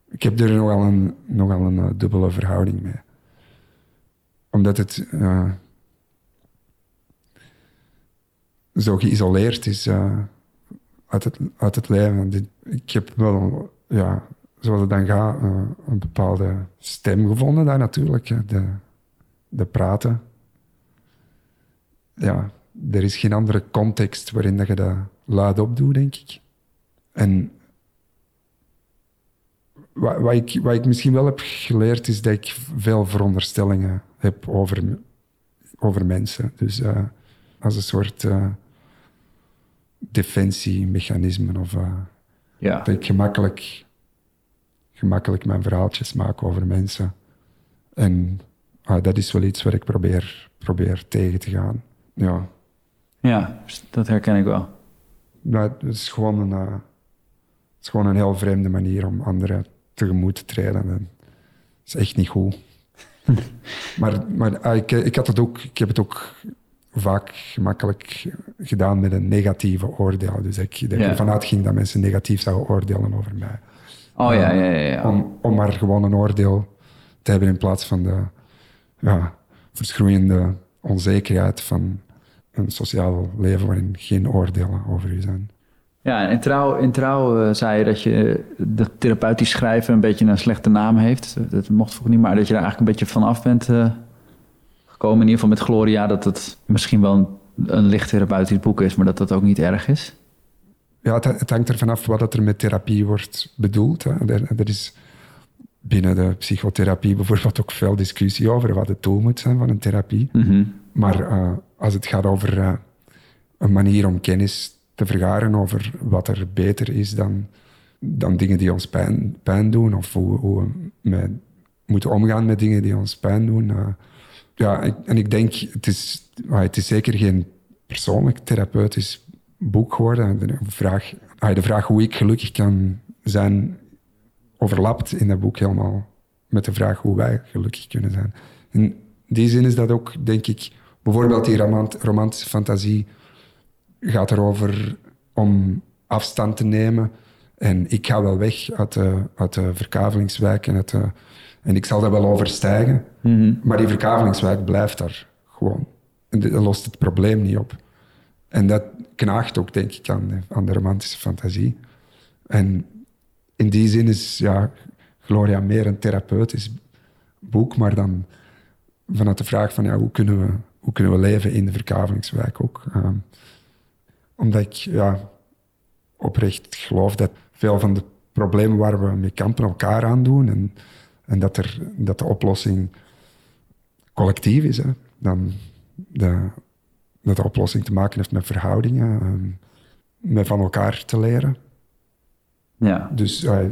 S3: ik heb er nogal een, nogal een eh, dubbele verhouding mee. Omdat het eh, zo geïsoleerd is eh, uit, het, uit het leven. Ik heb wel, ja, zoals het dan gaat, een bepaalde stem gevonden daar natuurlijk. De, de praten. Ja, er is geen andere context waarin dat je dat luid opdoet, denk ik. En wat, wat, ik, wat ik misschien wel heb geleerd, is dat ik veel veronderstellingen heb over, over mensen. Dus eh, als een soort eh, defensiemechanisme of... eh,
S1: Ja.
S3: dat ik gemakkelijk, gemakkelijk mijn verhaaltjes maak over mensen. En ah, dat is wel iets waar ik probeer, probeer tegen te gaan. Ja,
S1: ja, dat herken ik wel.
S3: maar het is gewoon een, eh, het is gewoon een heel vreemde manier om anderen tegemoet te treden. En dat is echt niet goed. maar maar ah, ik, ik, had het ook, ik heb het ook vaak gemakkelijk gedaan met een negatieve oordeel. Dus ik, dat ik
S1: Ja.
S3: ervan uitging dat mensen negatief zouden oordelen over mij.
S1: Oh ja, ja, ja. ja.
S3: Om, om maar gewoon een oordeel te hebben in plaats van de ja, verschroeiende onzekerheid van een sociaal leven waarin geen oordelen over u zijn.
S1: Ja, en in trouw, in trouw eh, zei je dat je de therapeutisch schrijven een beetje een slechte naam heeft. Dat mocht vroeger niet, maar dat je daar eigenlijk een beetje vanaf bent eh, gekomen. In ieder geval met Gloria, dat het misschien wel een, een licht therapeutisch boek is, maar dat dat ook niet erg is.
S3: Ja, het, het hangt ervan af wat er met therapie wordt bedoeld. Hè. Er, er is binnen de psychotherapie bijvoorbeeld ook veel discussie over wat het doel moet zijn van een therapie.
S1: Mhm.
S3: Maar eh, als het gaat over eh, een manier om kennis te vergaren over wat er beter is dan, dan dingen die ons pijn, pijn doen, of hoe, hoe we met- moeten omgaan met dingen die ons pijn doen, eh, ja, en ik denk, het is, ah, het is zeker geen persoonlijk therapeutisch boek geworden. De vraag, ah, de vraag hoe ik gelukkig kan zijn, overlapt in dat boek helemaal met de vraag hoe wij gelukkig kunnen zijn. In die zin is dat ook, denk ik, bijvoorbeeld die romant- romantische fantasie gaat erover om afstand te nemen. En ik ga wel weg uit de, uit de verkavelingswijk en, uit de, en ik zal dat wel overstijgen. Maar die verkavelingswijk blijft daar gewoon. En dat lost het probleem niet op. En dat knaagt ook, denk ik, aan de, aan de romantische fantasie. En in die zin is ja, Gloria meer een therapeutisch boek, maar dan vanuit de vraag van ja, hoe, kunnen we, hoe kunnen we leven in de verkavelingswijk ook. Ehm, omdat ik ja, oprecht geloof dat veel van de problemen waar we mee kampen elkaar aandoen en, en dat, er, dat de oplossing collectief is. Hè. Dan de, dat de oplossing te maken heeft met verhoudingen, ehm, met van elkaar te leren.
S1: Ja.
S3: Dus eh,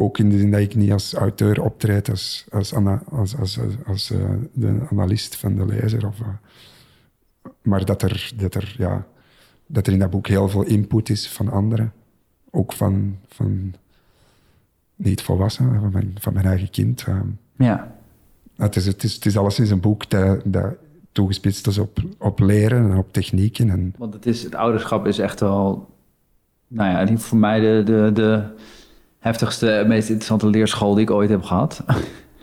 S3: ook in de zin dat ik niet als auteur optreed, als, als, ana- als, als, als, als, eh, de analist van de lezer. Of, eh, maar dat er, dat, er, ja, dat er in dat boek heel veel input is van anderen. Ook van, van niet-volwassenen, van mijn, van mijn eigen kind. eh.
S1: Ja.
S3: het, is, het, is, het is alleszins een boek dat, dat toegespitst is op, op leren en op technieken. En,
S1: Want het, is, het ouderschap is echt wel, nou ja, voor mij de, de, de heftigste, meest interessante leerschool die ik ooit heb gehad.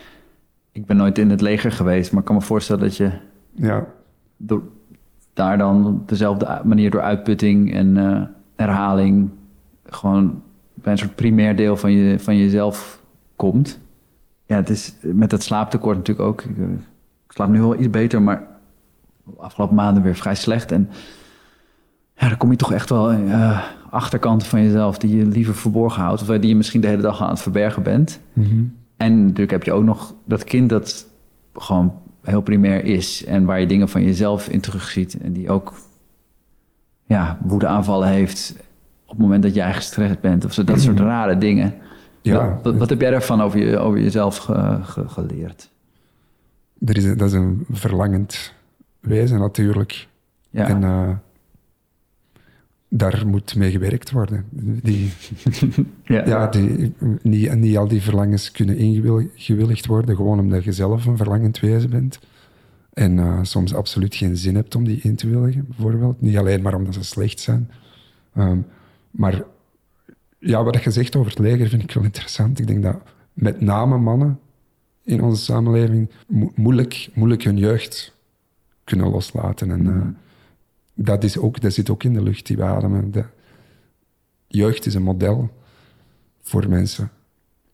S1: ik ben nooit in het leger geweest, maar ik kan me voorstellen dat je
S3: ja,
S1: door, daar dan op dezelfde manier door uitputting en eh, herhaling gewoon bij een soort primair deel van, je, van jezelf komt. Ja, het is met het slaaptekort natuurlijk ook. Ik, eh, ik slaap nu wel iets beter, maar de afgelopen maanden weer vrij slecht. En ja, dan kom je toch echt wel eh achterkanten van jezelf die je liever verborgen houdt. Of die je misschien de hele dag aan het verbergen bent. En natuurlijk heb je ook nog dat kind dat gewoon heel primair is. En waar je dingen van jezelf in terugziet. En die ook ja, woedeaanvallen heeft op het moment dat jij gestrest bent. Of zo, dat soort rare dingen.
S3: Ja.
S1: Wat, wat, wat heb jij daarvan over, je, over jezelf ge- ge- geleerd?
S3: er is, dat is een verlangend wezen natuurlijk.
S1: Ja,
S3: En eh, daar moet mee gewerkt worden. Die,
S1: ja,
S3: ja, die, niet, niet al die verlangens kunnen ingewilligd worden, gewoon omdat je zelf een verlangend wezen bent. En eh, soms absoluut geen zin hebt om die in te willigen, bijvoorbeeld. Niet alleen maar omdat ze slecht zijn. Ehm, maar ja, wat je zegt over het leger vind ik wel interessant. Ik denk dat met name mannen in onze samenleving mo- moeilijk, moeilijk hun jeugd kunnen loslaten. En eh, dat, is ook, dat zit ook in de lucht die we ademen. De jeugd is een model voor mensen.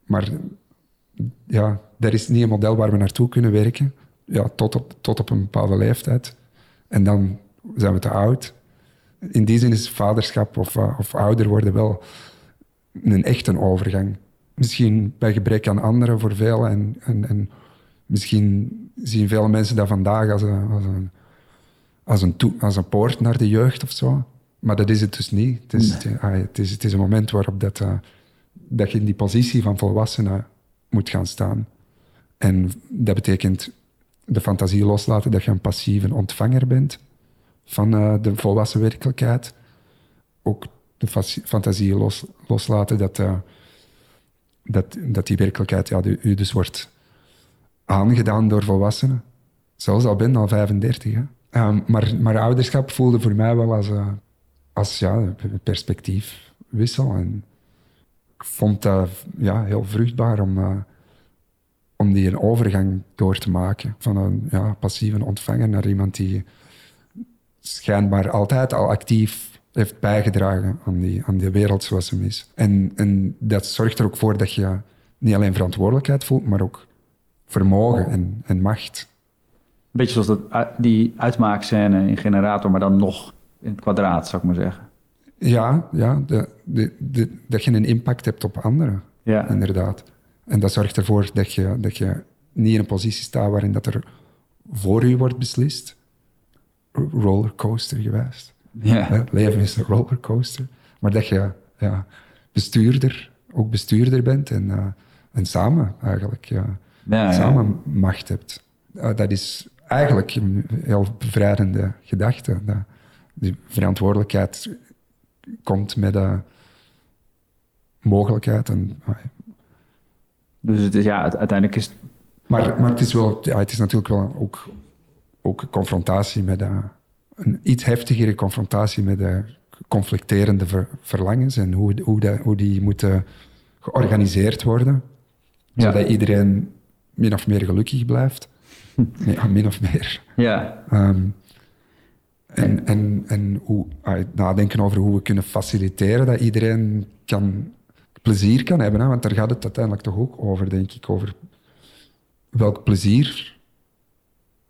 S3: Maar ja, dat is niet een model waar we naartoe kunnen werken. Ja, tot, op, tot op een bepaalde leeftijd. En dan zijn we te oud. In die zin is vaderschap of, eh, of ouder worden wel een echte overgang. Misschien bij gebrek aan anderen voor velen. En, en, en misschien zien veel mensen dat vandaag als als een, als een, toe- als een poort naar de jeugd of zo. Maar dat is het dus niet. Het is, ah, het is, het is een moment waarop dat, eh, dat je in die positie van volwassene moet gaan staan. En dat betekent de fantasie loslaten dat je een passieve ontvanger bent van eh, de volwassen werkelijkheid. Ook de fantasie los, loslaten dat, eh, dat, dat die werkelijkheid ja, de- u dus wordt aangedaan door volwassenen. Zelfs al ben je al 35. Hè. Ehm, maar, maar ouderschap voelde voor mij wel als, eh, als ja, een perspectiefwissel. En ik vond dat ja, heel vruchtbaar om, eh, om die een overgang door te maken. Van een ja, passieve ontvanger naar iemand die schijnbaar altijd al actief heeft bijgedragen aan die, aan die wereld zoals hem is. En, en dat zorgt er ook voor dat je niet alleen verantwoordelijkheid voelt, maar ook vermogen en, en macht.
S1: Beetje zoals dat, die uitmaakscène in Generator, maar dan nog in het kwadraat, zou ik maar zeggen.
S3: Ja, ja de, de, de- dat je een impact hebt op anderen,
S1: Ja,
S3: inderdaad. En dat zorgt ervoor dat je, dat je niet in een positie staat waarin dat er voor u wordt beslist. Rollercoaster geweest.
S1: ja.
S3: Leven is een rollercoaster. Maar dat je ja, bestuurder, ook bestuurder bent en, eh, en samen eigenlijk ja,
S1: Ja, ja.
S3: samen macht hebt. eh, dat is eigenlijk een heel bevrijdende gedachte. Dat die verantwoordelijkheid komt met de mogelijkheid. En,
S1: Dus het is, ja, uiteindelijk is...
S3: maar, maar het is wel, ja, het is natuurlijk wel ook, ook een confrontatie met de, een iets heftigere confrontatie met de conflicterende ver- verlangens en hoe, hoe, dat, hoe die moeten georganiseerd worden,
S1: Ja.
S3: zodat iedereen min of meer gelukkig blijft. Ja, min of meer.
S1: Ja,
S3: Ehm, en, en, en hoe, nadenken over hoe we kunnen faciliteren dat iedereen kan, plezier kan hebben. Hè? Want daar gaat het uiteindelijk toch ook over, denk ik. Over welk plezier,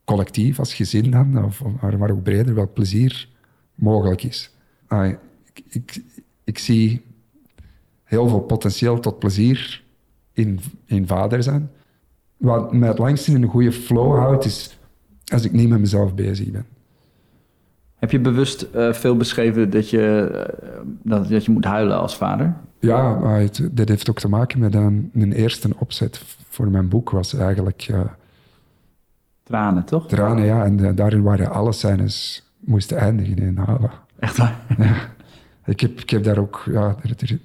S3: collectief als gezin dan, of, maar, maar ook breder, welk plezier mogelijk is. Ah, ik, ik, ik zie heel veel potentieel tot plezier in, in vader zijn. Wat mij het langst in een goede flow houdt, is als ik niet met mezelf bezig ben.
S1: Heb je bewust eh, veel beschreven dat je, eh, dat, dat je moet huilen als vader?
S3: Ja, maar het, dit heeft ook te maken met een, een eerste opzet voor mijn boek. was eigenlijk eh,
S1: Tranen, toch?
S3: tranen, ja. En daarin waren alle scènes moesten eindigen in.
S1: Echt waar?
S3: Ik heb, ik heb daar ook... Ja, er, er-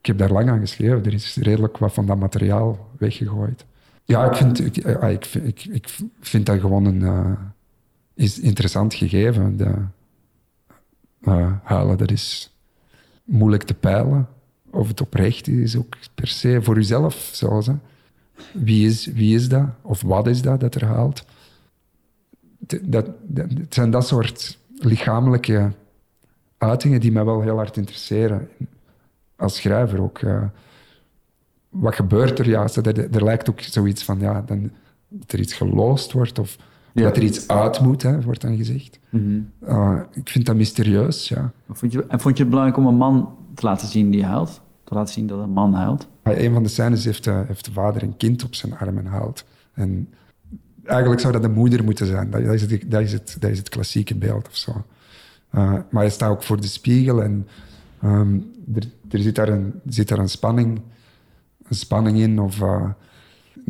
S3: ik heb daar lang aan geschreven. Er is redelijk wat van dat materiaal weggegooid. Ja, ik vind, ik, eh, ik, vind- ik, ik vind dat gewoon een eh, is interessant gegeven. De, eh, huilen, dat is moeilijk te peilen. Of het oprecht is ook per se voor uzelf. Hè. Wie, is, wie is dat? Of wat is dat dat er haalt? Dat, dat, het zijn dat soort lichamelijke uitingen die mij wel heel hard interesseren. Als schrijver ook. Wat gebeurt er juist? Er, er lijkt ook zoiets van ja, dan, dat er iets geloosd wordt of
S1: Ja.
S3: dat er iets uit moet, hè, wordt dan gezegd.
S1: Mhm.
S3: Uh, ik vind dat mysterieus, ja.
S1: Vond je, en vond je het belangrijk om een man te laten zien die huilt? Te laten zien dat een man huilt?
S3: Bij een van de scènes heeft, eh, heeft de vader een kind op zijn arm en haalt. En eigenlijk zou dat de moeder moeten zijn. Dat, dat, is, het, dat, is, het, dat is het klassieke beeld of zo. Uh, maar hij staat ook voor de spiegel en ehm, er, er zit daar een, zit daar een spanning, spanning in. Of, uh,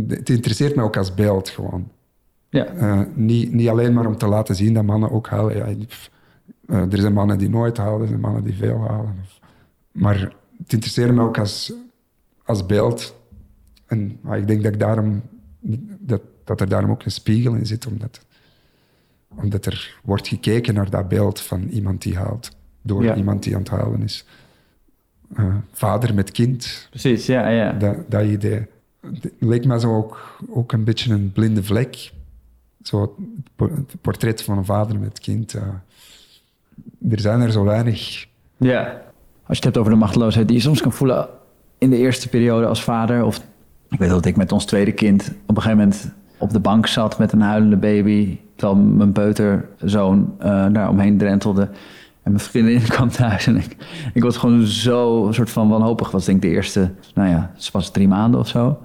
S3: het interesseert mij ook als beeld gewoon.
S1: Ja.
S3: Uh, niet, niet alleen maar om te laten zien dat mannen ook huilen. Ja, uh, er zijn mannen die nooit huilen, er zijn mannen die veel huilen. Of, maar het interesseert me ook als, als beeld. En uh, ik denk dat, ik daarom, dat, dat er daarom ook een spiegel in zit, omdat, omdat er wordt gekeken naar dat beeld van iemand die huilt. Door
S1: Ja.
S3: iemand die aan het huilen is. Uh, vader met kind,
S1: Precies, ja, ja.
S3: dat, dat idee. Het leek me zo ook, ook een beetje een blinde vlek. Zo het po- het portret van een vader met kind. uh, er zijn er zo weinig.
S1: Ja. Als je het hebt over de machteloosheid die je soms kan voelen in de eerste periode als vader. Of ik weet dat ik met ons tweede kind op een gegeven moment op de bank zat met een huilende baby. Terwijl mijn peuterzoon eh daar omheen drentelde. En mijn vriendin kwam thuis en ik, ik was gewoon zo een soort van wanhopig. Was denk ik de eerste, nou ja, ze was drie maanden of zo.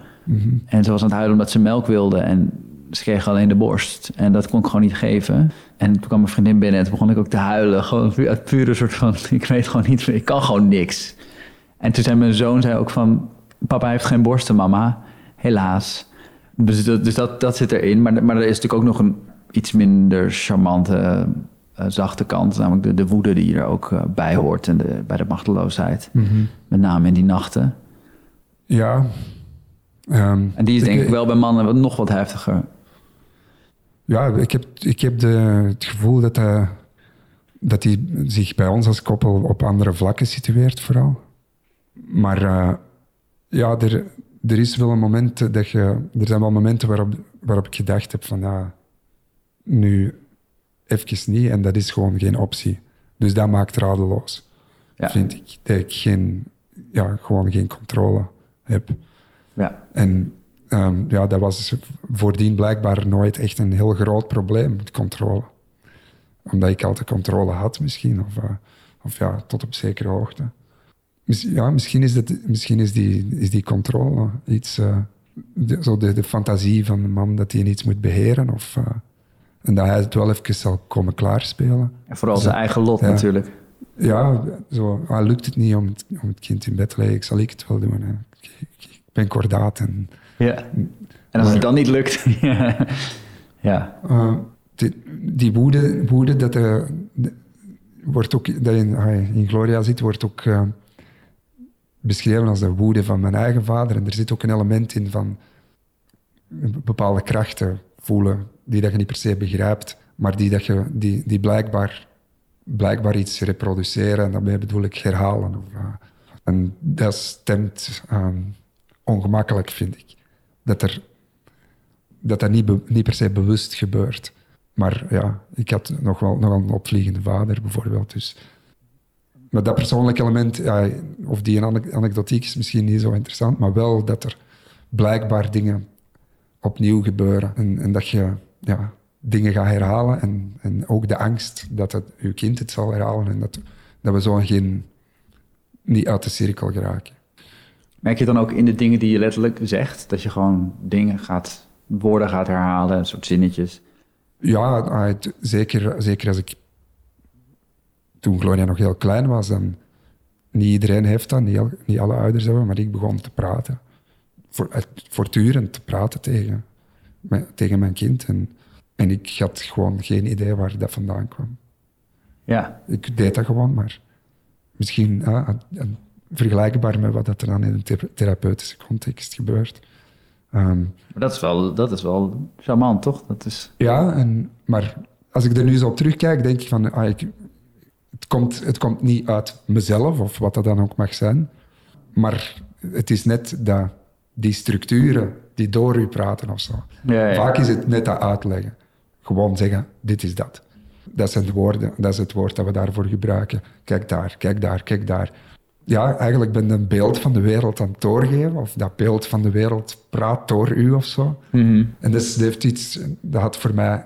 S1: En ze was aan het huilen omdat ze melk wilde. En ze kreeg alleen de borst. En dat kon ik gewoon niet geven. En toen kwam mijn vriendin binnen en toen begon ik ook te huilen. Gewoon uit pure soort van, ik weet gewoon niet, ik kan gewoon niks. En toen zei mijn zoon zei ook van, papa heeft geen borsten, mama. Helaas. Dus dat, dus dat, dat zit erin. Maar, maar er is natuurlijk ook nog een iets minder charmante, zachte kant. Namelijk de, de woede die er ook eh, bij hoort en de, bij de machteloosheid. Met name in die nachten.
S3: Ja. Ehm,
S1: En die is denk ik wel bij mannen nog wat heftiger.
S3: Ja, ik heb, ik heb de, het gevoel dat hij, dat hij zich bij ons als koppel op andere vlakken situeert, vooral. Maar eh, ja, er, er is wel een moment dat je... Er zijn wel momenten waarop, waarop ik gedacht heb van, ja, nu even niet. En dat is gewoon geen optie. Dus dat maakt radeloos,
S1: Ja.
S3: vind ik. Dat ik geen, ja, gewoon geen controle heb.
S1: Ja.
S3: En ehm, ja, dat was voordien blijkbaar nooit echt een heel groot probleem, met controle. Omdat ik altijd controle had misschien, of, eh, of ja, tot op zekere hoogte. Ja, misschien is, dat, misschien is, die, is die controle iets, eh, de, zo de, de fantasie van de man dat hij iets moet beheren. Of, eh, en dat hij het wel even zal komen klaarspelen.
S1: En vooral zijn eigen lot
S3: Ja.
S1: natuurlijk.
S3: Ja, zo, ah, lukt het niet om het, om het kind in bed te leggen, zal ik het wel doen. Hè. Ik, ik- ik ben kordaat en
S1: Ja. En als het dan niet lukt. ja.
S3: Uh, die, die woede, woede dat, uh, wordt ook, dat in, uh, in Gloria zit, wordt ook uh, beschreven als de woede van mijn eigen vader. En er zit ook een element in van bepaalde krachten voelen die dat je niet per se begrijpt, maar die, dat je, die, die blijkbaar, blijkbaar iets reproduceren. En daarmee bedoel ik herhalen. Of, en dat stemt ongemakkelijk, vind ik. Dat er, dat, dat niet, niet per se bewust gebeurt. Maar ja, ik had nog wel nog een opvliegende vader bijvoorbeeld. Dus. Maar dat persoonlijke element, of die anekdotiek is misschien niet zo interessant, maar wel dat er blijkbaar dingen opnieuw gebeuren. En, en dat je ja, dingen gaat herhalen. En, en ook de angst dat het, je kind het zal herhalen. En dat, dat we zo geen, niet uit de cirkel geraken.
S1: Merk je dan ook in de dingen die je letterlijk zegt, dat je gewoon dingen gaat, woorden gaat herhalen, een soort zinnetjes?
S3: Ja, zeker, zeker als ik toen Gloria nog heel klein was, dan niet iedereen heeft dat, niet, niet alle ouders hebben, maar ik begon te praten. Voortdurend te praten tegen, tegen mijn kind. En, en ik had gewoon geen idee waar dat vandaan kwam.
S1: Ja.
S3: Ik deed dat gewoon, maar misschien ja, vergelijkbaar met wat er dan in een therapeutische context gebeurt.
S1: Um, maar dat is, wel, dat is wel charmant, toch? Dat is...
S3: Ja, en, maar als ik er nu zo op terugkijk, denk ik van... Ah, ik, het, komt, het komt niet uit mezelf, of wat dat dan ook mag zijn. Maar het is net dat, die structuren die door u praten of zo. Ja, ja. Vaak is het net dat uitleggen. Gewoon zeggen, dit is dat. Dat zijn de woorden, dat is het woord dat we daarvoor gebruiken. Kijk daar, kijk daar, kijk daar ja, eigenlijk ben je een beeld van de wereld aan het doorgeven. Of dat beeld van de wereld praat door u of zo.
S1: Mhm.
S3: En dus dat, heeft iets, dat had voor mij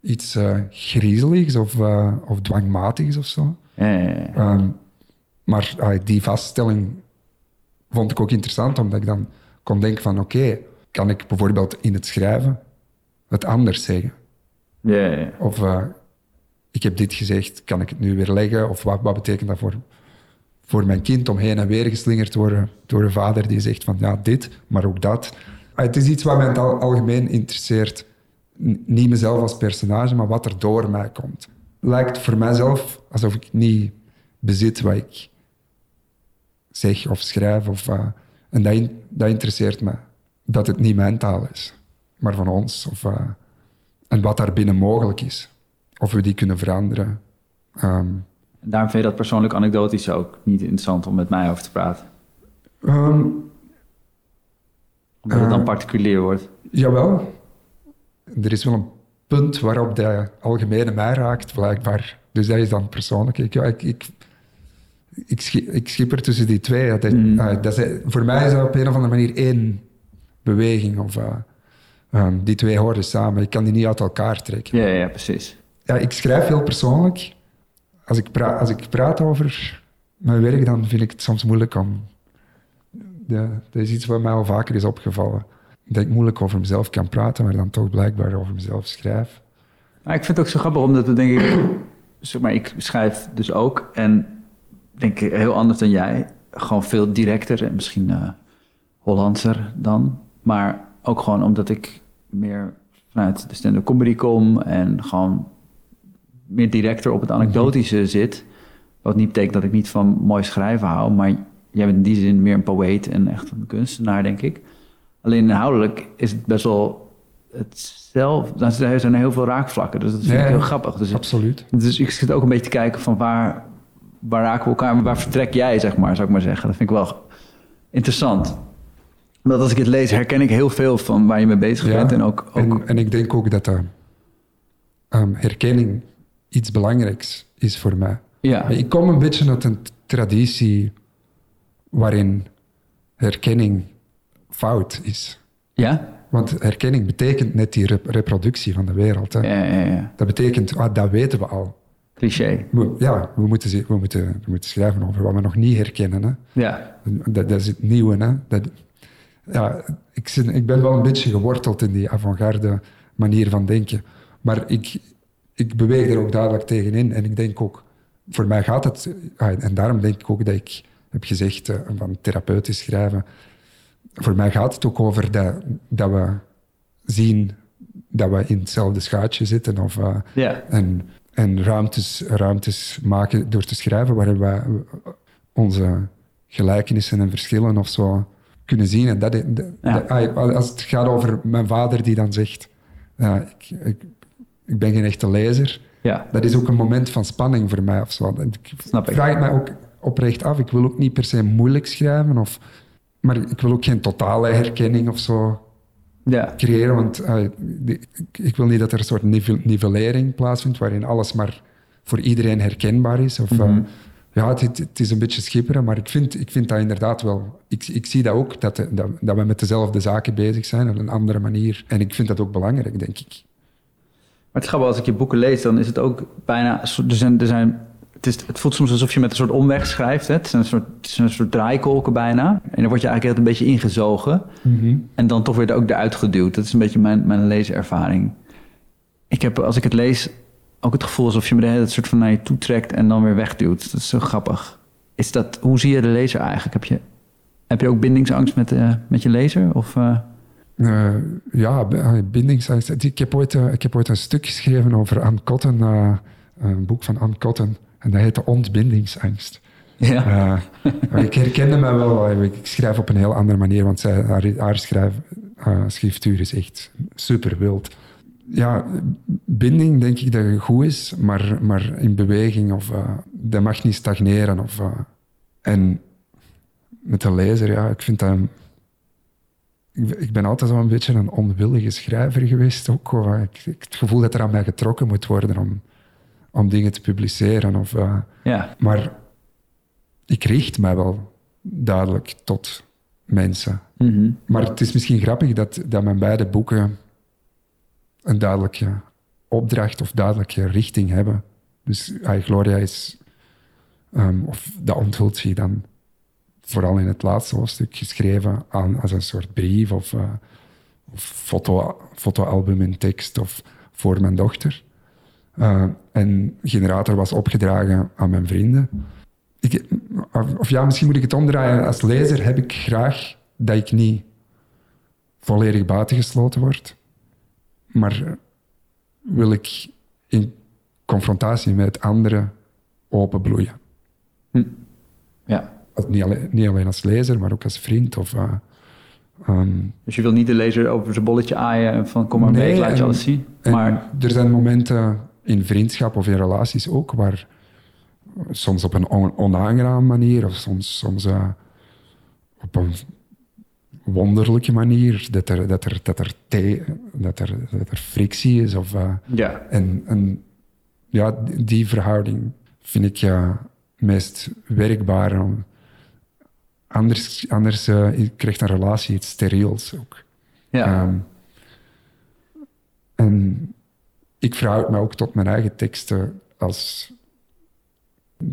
S3: iets uh, griezeligs of, uh, of dwangmatigs of zo.
S1: Ja.
S3: Um, maar uh, die vaststelling vond ik ook interessant, omdat ik dan kon denken van oké, kan ik bijvoorbeeld in het schrijven het anders zeggen?
S1: Ja,
S3: Of ik heb dit gezegd, kan ik het nu weer leggen? Of wat, wat betekent dat voor voor mijn kind om heen en weer geslingerd worden door een vader die zegt van ja, dit, maar ook dat. Ah, het is iets wat mij in het algemeen interesseert. Niet mezelf als personage, maar wat er door mij komt. Lijkt voor mijzelf alsof ik niet bezit wat ik zeg of schrijf. Of, uh, en dat, dat, interesseert me. Dat het niet mijn taal is, maar van ons. Of, uh, en wat daarbinnen mogelijk is. Of we die kunnen veranderen. Um,
S1: daarom vind je dat persoonlijk anekdotisch ook niet interessant om met mij over te praten?
S3: Um,
S1: Omdat het dan eh, particulier wordt?
S3: Jawel. Er is wel een punt waarop de algemene mij raakt, blijkbaar. Dus dat is dan persoonlijk. Ik, ja, ik, ik, ik, ik schipper tussen die twee. Dat, mm. uh, dat is, voor mij is dat op een of andere manier één beweging. Of, uh, um, die twee horen samen. Ik kan die niet uit elkaar trekken.
S1: Ja, ja, precies.
S3: Ja, ik schrijf heel persoonlijk als ik, praat, als ik praat over mijn werk, dan vind ik het soms moeilijk om... Ja, dat is iets wat mij al vaker is opgevallen. Dat ik moeilijk over mezelf kan praten, maar dan toch blijkbaar over mezelf schrijf.
S1: Maar ik vind het ook zo grappig, omdat we denk ik... Zeg maar, ik schrijf dus ook en denk ik heel anders dan jij. Gewoon veel directer en misschien uh, Hollandser dan. Maar ook gewoon omdat ik meer vanuit de stand-up comedy kom en gewoon meer directer op het anekdotische mhm. zit. Wat niet betekent dat ik niet van mooi schrijven hou, maar jij bent in die zin meer een poëet en echt een kunstenaar, denk ik. Alleen inhoudelijk is het best wel hetzelfde. Er zijn heel veel raakvlakken, dus dat vind ik heel grappig. Dus
S3: absoluut.
S1: dus ik zit ook een beetje te kijken van waar, waar raken we elkaar, waar vertrek jij, zeg maar, zou ik maar zeggen. Dat vind ik wel interessant. Omdat als ik het lees, herken ik heel veel van waar je mee bezig bent. En, ook, ook...
S3: En, en, ik denk ook dat de um, herkenning iets belangrijks is voor mij.
S1: Ja.
S3: Ik kom een beetje uit een traditie waarin herkenning fout is.
S1: Ja?
S3: Want herkenning betekent net die reproductie van de wereld. Hè.
S1: Ja, ja, ja.
S3: Dat betekent, ah, dat weten we al.
S1: Cliché.
S3: ja, we moeten, we, moeten, we moeten schrijven over wat we nog niet herkennen. Hè.
S1: Ja.
S3: Dat, dat is het nieuwe. Hè. Dat, ja, ik, ik ben wel een beetje geworteld in die avant-garde manier van denken. Maar ik, ik beweeg er ook duidelijk tegenin. En ik denk ook, voor mij gaat het, ah, en daarom denk ik ook dat ik heb gezegd uh, van therapeutisch schrijven. Voor mij gaat het ook over dat, dat we zien dat we in hetzelfde schuitje zitten. Of, eh,
S1: Ja.
S3: en en ruimtes, ruimtes maken door te schrijven waarin wij onze gelijkenissen en verschillen of zo kunnen zien. En dat, dat-
S1: Ja.
S3: dat- als het gaat over mijn vader die dan zegt, ik, ik, ik ben geen echte lezer,
S1: Ja.
S3: dat is ook een moment van spanning voor mij of zo. En Ik
S1: Snap ik.
S3: vraag het mij ook oprecht af. Ik wil ook niet per se moeilijk schrijven, of, maar ik wil ook geen totale herkenning of zo
S1: Ja.
S3: creëren. Want eh, die- ik, wil niet dat er een soort nive- nivellering plaatsvindt waarin alles maar voor iedereen herkenbaar is. Of, eh,
S1: Mhm.
S3: ja, het, het, het is een beetje schipperen, maar ik vind, ik vind dat inderdaad wel... Ik, ik zie dat ook, dat, dat, dat we met dezelfde zaken bezig zijn op een andere manier. En ik vind dat ook belangrijk, denk ik.
S1: Maar het is grappig, als ik je boeken lees, dan is het ook bijna... Er zijn, er zijn, het, is, het voelt soms alsof je met een soort omweg schrijft. Hè? Het, zijn een soort, het een soort draaikolken bijna. En dan word je eigenlijk echt een beetje ingezogen. En dan toch weer ook eruit geduwd. Dat is een beetje mijn, mijn leeservaring. Ik heb, als ik het lees, ook het gevoel alsof je me de hele soort van naar je toe trekt en dan weer wegduwt. Dat is zo grappig. Is dat, hoe zie je de lezer eigenlijk? Heb je, heb je ook bindingsangst met, eh, met je lezer? Of, eh,
S3: Eh, ja, bindingsangst. Ik heb, ooit, ik heb ooit een stuk geschreven over Anne Cotton, een boek van Anne Cotton. En dat heette Ontbindingsangst.
S1: ja.
S3: Eh, ik herkende mij wel. Ik schrijf op een heel andere manier, want zij, haar, haar schrijf, eh, schriftuur is echt super wild. Ja, binding denk ik dat het goed is, maar, maar in beweging of eh, dat mag niet stagneren. Of, en met de lezer, ja, ik vind dat. Ik, ik ben altijd wel een beetje een onwillige schrijver geweest. Ook, ik het gevoel dat er aan mij getrokken moet worden om, om dingen te publiceren. Of, eh,
S1: ja.
S3: maar ik richt mij wel duidelijk tot mensen.
S1: Mhm.
S3: Maar het is misschien grappig dat, dat mijn beide boeken een duidelijke opdracht of duidelijke richting hebben. Dus ah, Gloria is, ehm, of dat onthult zich dan vooral in het laatste hoofdstuk geschreven aan, als een soort brief of, eh, of foto, fotoalbum in tekst of voor mijn dochter. Eh, en Generator was opgedragen aan mijn vrienden. Ik, of, of ja, misschien moet ik het omdraaien. Als lezer heb ik graag dat ik niet volledig buitengesloten word, maar wil ik in confrontatie met anderen openbloeien.
S1: ja.
S3: Als- Niet alleen, niet alleen als lezer, maar ook als vriend. Of, ehm,
S1: Dus je wil niet de lezer over zijn bolletje aaien en van kom maar mee, ik laat je
S3: en-
S1: alles zien.
S3: En
S1: Maar
S3: er zijn momenten in vriendschap of in relaties ook waar soms op een on- onaangename manier of soms, soms eh, op een wonderlijke manier dat er, dat er, dat er, dat er, dat er frictie is. Of, eh,
S1: ja,
S3: en, en ja, die- verhouding vind ik ja, meest werkbaar. Anders, anders eh, krijgt een relatie iets steriels ook.
S1: ja.
S3: Ehm, en ik verhoud me ook tot mijn eigen teksten als,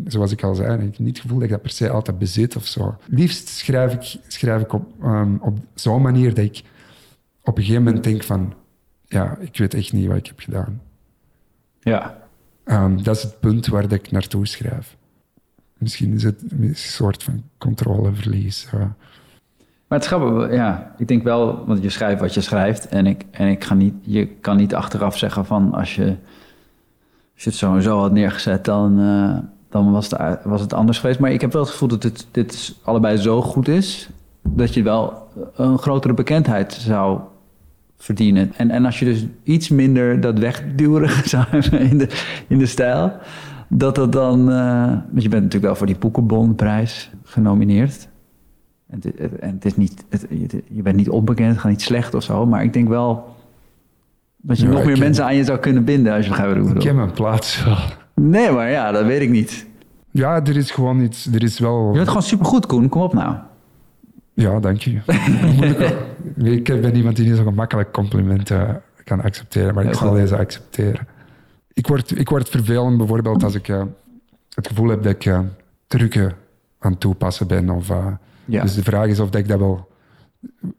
S3: zoals ik al zei, ik heb niet het gevoel dat ik dat per se altijd bezit of zo. Liefst schrijf ik, schrijf ik op, ehm, op zo'n manier dat ik op een gegeven moment denk van, ja, ik weet echt niet wat ik heb gedaan.
S1: ja.
S3: Ehm, dat is het punt waar dat ik naartoe schrijf. Misschien is het een soort van controleverlies. eh.
S1: Maar het is grappig, ja, ik denk wel, want je schrijft wat je schrijft en ik, en ik ga niet, je kan niet achteraf zeggen van als je, als je het zo en zo had neergezet, dan, eh, dan was, het, was het anders geweest. Maar ik heb wel het gevoel dat dit, dit allebei zo goed is, dat je wel een grotere bekendheid zou verdienen. En, en als je dus iets minder dat wegduweren zou in de, in de stijl, dat dat dan, eh, want je bent natuurlijk wel voor die Boekenbonprijs genomineerd. En het, en het is niet, het- je- bent niet onbekend, het gaat niet slecht of zo. Maar ik denk wel dat je
S3: Ja,
S1: nog meer
S3: ken-
S1: mensen aan je zou kunnen binden als je begrijpt wat ik
S3: heb mijn plaats wel.
S1: Nee, maar ja, dat weet ik niet.
S3: Ja, er is gewoon iets. Er is wel.
S1: Je bent gewoon supergoed, Koen. Kom op nou.
S3: Ja, dank je. Ik, ben iemand die niet zo gemakkelijk complimenten kan accepteren, maar ik zal deze accepteren. Ik word, ik word vervelend bijvoorbeeld als ik eh, het gevoel heb dat ik eh, trucken aan het toepassen ben. Of, eh,
S1: Ja.
S3: Dus de vraag is of, dat ik dat, wel,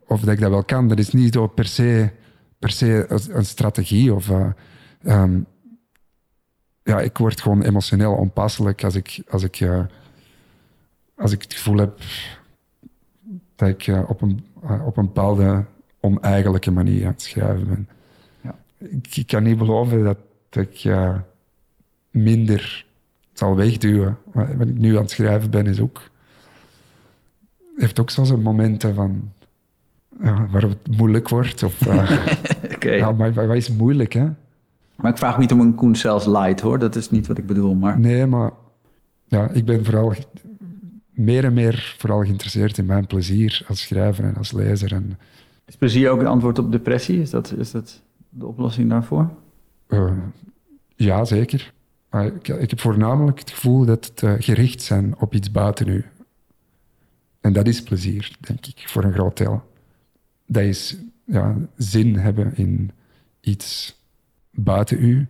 S3: of dat ik dat wel kan. Dat is niet zo per se, per se een- strategie. Of, eh, ehm, ja, ik word gewoon emotioneel onpasselijk als ik, als ik, eh, als ik het gevoel heb dat ik eh, op, een, op een bepaalde oneigenlijke manier aan het schrijven ben.
S1: Ja.
S3: ik, ik kan niet beloven dat ik eh, minder zal wegduwen. Wat ik nu aan het schrijven ben, is ook... heeft ook zo'n momenten van... Ja, waar het moeilijk wordt. Of,
S1: Oké.
S3: ja, maar wat is moeilijk, hè?
S1: Maar ik vraag niet om een Koen zelfs light hoor. Dat is niet wat ik bedoel. Maar
S3: Nee, maar ja, ik ben vooral meer en meer vooral geïnteresseerd in mijn plezier als schrijver en als lezer. En,
S1: is plezier ook een antwoord op depressie? Is dat, is dat de oplossing daarvoor?
S3: eh, ja, zeker. Maar ik, ik heb voornamelijk het gevoel dat het eh, gericht zijn op iets buiten u. En dat is plezier, denk ik, voor een groot deel. Dat is ja, zin hebben in iets buiten u.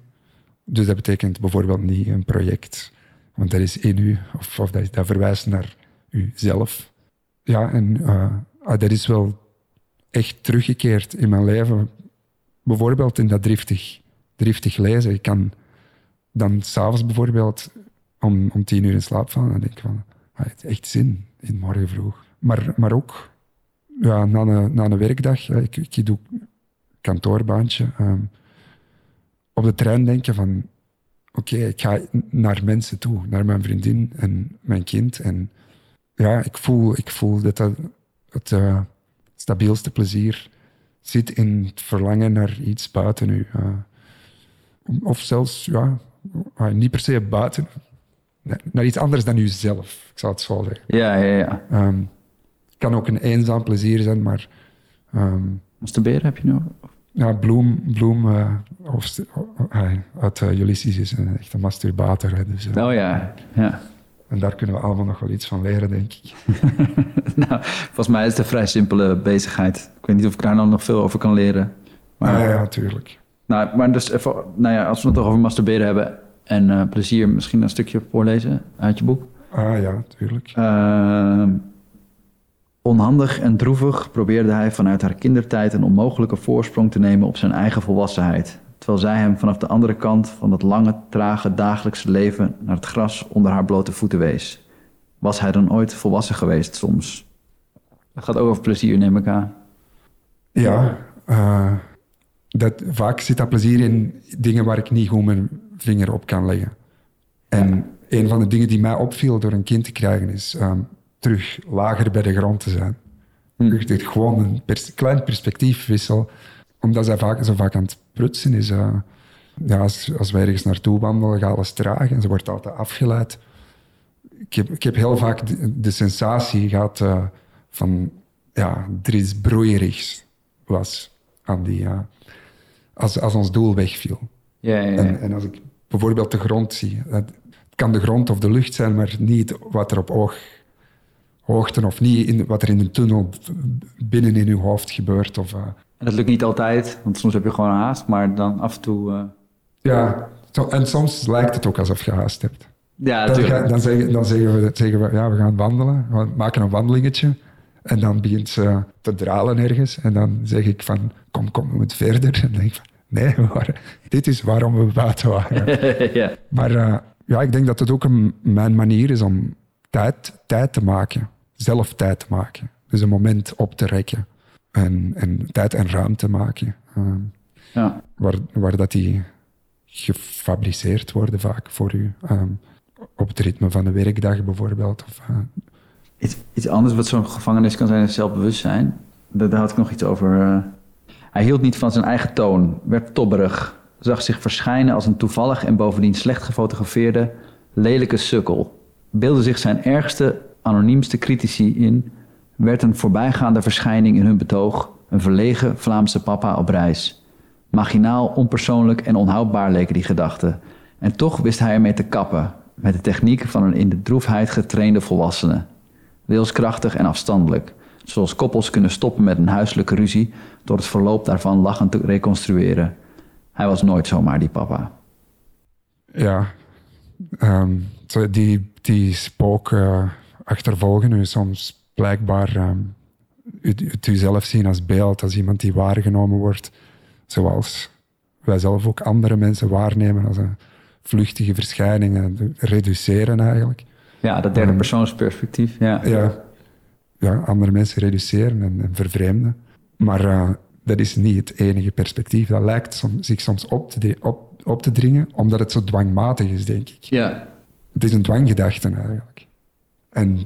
S3: Dus dat betekent bijvoorbeeld niet een project, want dat is in u, of, dat, verwijst naar uzelf. Ja, en eh, ah, dat is wel echt teruggekeerd in mijn leven. Bijvoorbeeld in dat driftig, driftig lezen. Ik kan dan s'avonds bijvoorbeeld om, om tien uur in slaap vallen en denk van, heeft echt zin in morgen vroeg. Maar, maar ook ja, na, een, na een werkdag, ik, ik doe kantoorbaantje, ehm, op de trein denken van, oké, ik ga naar mensen toe, naar mijn vriendin en mijn kind. En ja, ik voel, ik voel dat dat het eh, stabielste plezier zit in het verlangen naar iets buiten u. eh. of zelfs, ja, ah, niet per se buiten, naar iets anders dan uzelf, ik zou het zo zeggen.
S1: Ja, ja, ja.
S3: Het kan ook een eenzaam plezier zijn, maar ehm,
S1: Masturberen heb je nu?
S3: ja, Bloem, Bloem eh, of, hij uit Ulysses is een echte masturbator. Hè, dus, eh,
S1: Oh ja, ja.
S3: En daar kunnen we allemaal nog wel iets van leren, denk ik.
S1: nou, volgens mij is het een vrij simpele bezigheid. Ik weet niet of ik daar nou nog veel over kan leren. Maar,
S3: Maar, ja, ja, tuurlijk.
S1: nou, maar dus even, nou ja, als we het toch over masturberen hebben en eh, plezier, misschien een stukje voorlezen uit je boek.
S3: Ah ja, tuurlijk.
S1: Ehm, onhandig en droevig probeerde hij vanuit haar kindertijd een onmogelijke voorsprong te nemen op zijn eigen volwassenheid. Terwijl zij hem vanaf de andere kant van het lange, trage dagelijkse leven naar het gras onder haar blote voeten wees. Was hij dan ooit volwassen geweest soms? Het gaat ook over plezier, neem ik aan.
S3: Ja, eh, dat, vaak zit dat plezier in dingen waar ik niet goed mijn vinger op kan leggen. En een van de dingen die mij opviel door een kind te krijgen is ehm, terug lager bij de grond te zijn. Terug dit gewoon een pers- klein perspectiefwissel. Omdat zij vaak, zo vaak aan het prutsen is. eh, ja, als, als wij ergens naartoe wandelen, gaat alles traag en ze wordt altijd afgeleid. Ik heb, ik heb heel vaak de, de sensatie gehad eh, van, ja, er is broeierigs was aan die, ja, als, als ons doel wegviel.
S1: Ja, ja, ja.
S3: En, en als ik bijvoorbeeld de grond zie, het kan de grond of de lucht zijn, maar niet wat er op oog, hoogte of niet in, wat er in de tunnel binnen in uw hoofd gebeurt. Of, eh,
S1: En dat lukt niet altijd, want soms heb je gewoon haast, maar dan af en toe... eh,
S3: ja, zo, en soms lijkt het ook alsof je haast hebt.
S1: Ja,
S3: Dan, ga- dan, zeggen, dan zeggen, we, zeggen we, ja, we gaan wandelen, we maken een wandelingetje. En dan begint ze te dralen ergens. En dan zeg ik van, kom, kom, we moeten verder. En dan denk ik van, nee, waren- dit is waarom we buiten waren.
S1: ja.
S3: Maar eh, ja, ik denk dat het ook een, mijn manier is om tijd, tijd te maken. Zelf tijd te maken. Dus een moment op te rekken. En, en tijd en ruimte maken. eh,
S1: ja.
S3: waar, waar dat die gefabriceerd worden vaak voor u. eh, op het ritme van de werkdag bijvoorbeeld. Of,
S1: Iets, iets anders wat zo'n gevangenis kan zijn is zelfbewustzijn. Daar, daar had ik nog iets over. Hij hield niet van zijn eigen toon, werd tobberig, zag zich verschijnen als een toevallig en bovendien slecht gefotografeerde, lelijke sukkel. Beelde zich zijn ergste, anoniemste critici in, werd een voorbijgaande verschijning in hun betoog, een verlegen Vlaamse papa op reis. Maginaal, onpersoonlijk en onhoudbaar leken die gedachten. En toch wist hij ermee te kappen, met de techniek van een in de droefheid getrainde volwassene. Wilskrachtig en afstandelijk, zoals koppels kunnen stoppen met een huiselijke ruzie door het verloop daarvan lachend te reconstrueren. Hij was nooit zomaar die papa.
S3: ja, ehm, die, die spook eh, achtervolgen u soms blijkbaar ehm, u, het u zelf zien als beeld, als iemand die waargenomen wordt, zoals wij zelf ook andere mensen waarnemen als een vluchtige verschijning en reduceren eigenlijk.
S1: Ja, dat derde persoonsperspectief. Ja.
S3: Ja, ja andere mensen reduceren en, en vervreemden. Maar eh, dat is niet het enige perspectief. Dat lijkt zich soms op te, op, op te dringen, omdat het zo dwangmatig is, denk ik.
S1: Ja.
S3: Het is een dwanggedachte eigenlijk. En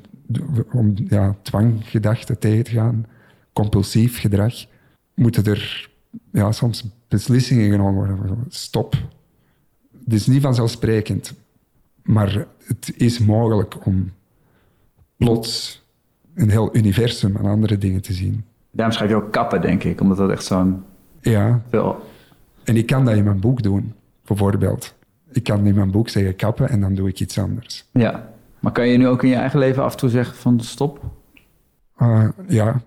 S3: om ja, dwanggedachten tegen te gaan, compulsief gedrag, moeten er ja, soms beslissingen genomen worden. Stop. Het is niet vanzelfsprekend, maar het is mogelijk om plots een heel universum aan andere dingen te zien.
S1: Daarom schrijf je ook kappen, denk ik. Omdat dat echt zo'n
S3: Ja,
S1: veel...
S3: en ik kan dat in mijn boek doen, bijvoorbeeld. Ik kan in mijn boek zeggen kappen en dan doe ik iets anders.
S1: Ja. Maar kan je nu ook in je eigen leven af en toe zeggen van stop?
S3: Uh, ja,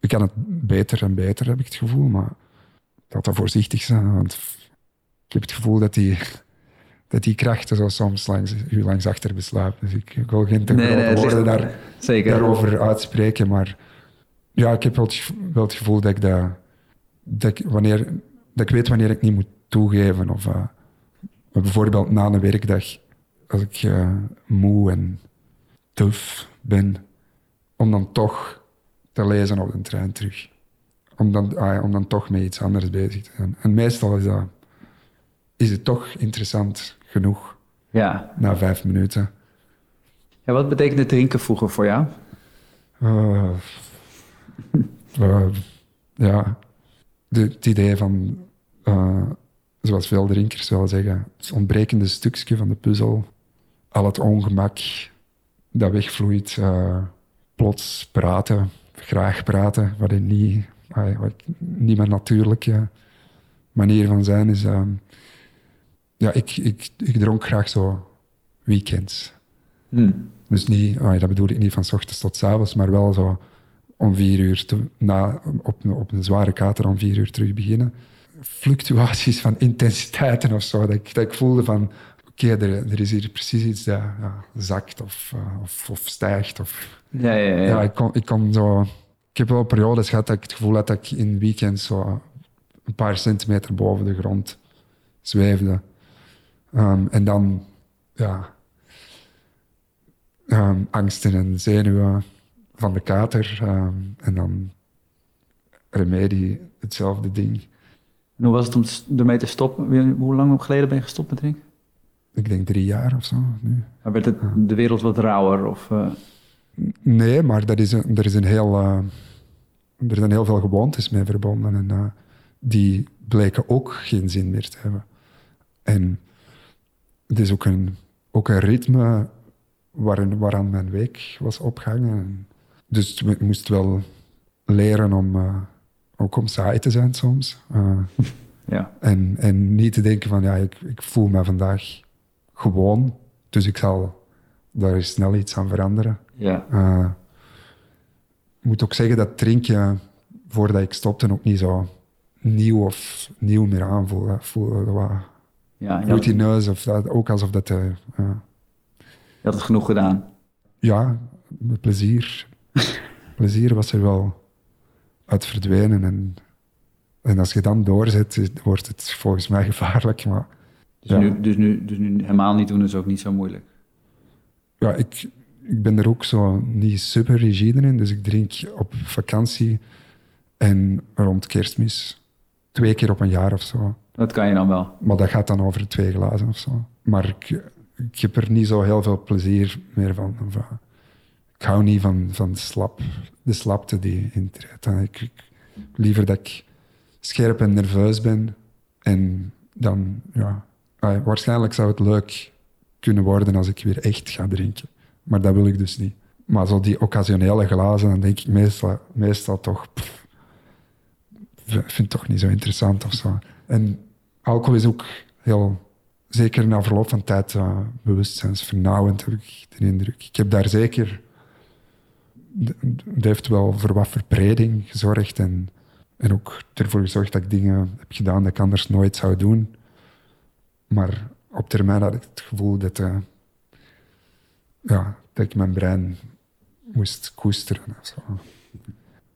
S3: ik kan het beter en beter, heb ik het gevoel. Maar ik had dat voorzichtig zijn, want ik heb het gevoel dat die, dat die krachten zo soms langs, u langs achter besluiten. Dus ik, ik wil geen te
S1: Nee,
S3: grote
S1: nee,
S3: woorden daar,
S1: Zeker.
S3: daarover uitspreken. Maar ja, ik heb wel het, gevo- wel het gevoel dat ik, dat, dat, ik, wanneer, dat ik weet wanneer ik niet moet toegeven. Of eh, bijvoorbeeld na een werkdag, als ik eh, moe en tuf ben, om dan toch te lezen op de trein terug. Om dan, ah ja, om dan toch met iets anders bezig te zijn. En meestal is, dat, is het toch interessant genoeg
S1: Ja.
S3: na vijf minuten.
S1: ja. Wat betekende drinken vroeger voor jou?
S3: Eh, eh, ja, de, het idee van, eh, zoals veel drinkers wel zeggen, het ontbrekende stukje van de puzzel, al het ongemak dat wegvloeit, plots praten, graag praten, wat, niet, wat niet mijn natuurlijke manier van zijn is. Ja, ik, ik, ik dronk graag zo weekends.
S1: Hm.
S3: Dus niet, ah, dat bedoel ik niet van s ochtends tot s avonds, maar wel zo om vier uur, te, na, op, een- op een zware kater om vier uur terug beginnen. Fluctuaties van intensiteiten of zo, dat ik, dat ik voelde van, oké, er, er is hier precies iets dat ja, zakt of, eh, of, of stijgt. Of,
S1: Ja, ja, ja.
S3: ja, ik, kon, ik kon zo... Ik heb wel periodes gehad dat ik het gevoel had dat ik in weekends zo een paar centimeter boven de grond zweefde. Ehm, en dan, ja, ehm, angsten en zenuwen van de kater. ehm, en dan remedie, hetzelfde ding.
S1: En hoe was het om ermee te stoppen? Hoe lang geleden ben je gestopt met drinken?
S3: Ik denk drie jaar of zo nu.
S1: Maar werd het de wereld wat rauwer? Of, eh,
S3: Nee, maar dat is een, er, is een heel, eh, er zijn heel veel gewoontes mee verbonden. En eh, die bleken ook geen zin meer te hebben. En het is ook een, ook een ritme waarin, waaraan mijn week was opgehangen. En dus ik moest wel leren om eh, ook om saai te zijn soms. Eh,
S1: ja.
S3: en, en niet te denken van, ja, ik, ik voel me vandaag gewoon. Dus ik zal daar snel iets aan veranderen.
S1: Ja.
S3: Eh, ik moet ook zeggen dat drinken, voordat ik stopte, ook niet zo nieuw of nieuw meer aanvoelde. Voelde wat
S1: Ja, je je
S3: routineus, of dat, ook alsof dat... eh, eh,
S1: had het genoeg gedaan.
S3: ja, met plezier. plezier was er wel uit verdwenen. En, en als je dan doorzet, wordt het volgens mij gevaarlijk. Maar
S1: Dus,
S3: Ja.
S1: nu, dus, nu, dus nu helemaal niet doen is ook niet zo moeilijk.
S3: ja, ik, ik ben er ook zo niet super rigide in. Dus ik drink op vakantie en rond kerstmis. Twee keer op een jaar of zo.
S1: Dat kan je dan wel.
S3: Maar dat gaat dan over twee glazen of zo. Maar ik, ik heb er niet zo heel veel plezier meer van. Ik hou niet van, van slap, de slapte die intreedt. Ik, liever dat ik scherp en nerveus ben. En dan, ja... waarschijnlijk zou het leuk kunnen worden als ik weer echt ga drinken. Maar dat wil ik dus niet. Maar zo die occasionele glazen, dan denk ik meestal, meestal toch... pff, vind het toch niet zo interessant of zo. En alcohol is ook heel, zeker na verloop van tijd, uh, bewustzijnsvernauwend, heb ik de indruk. Ik heb daar zeker, het heeft wel voor wat verbreding gezorgd en, en ook ervoor gezorgd dat ik dingen heb gedaan dat ik anders nooit zou doen. Maar op termijn had ik het gevoel dat, eh, ja, dat ik mijn brein moest koesteren. Of zo.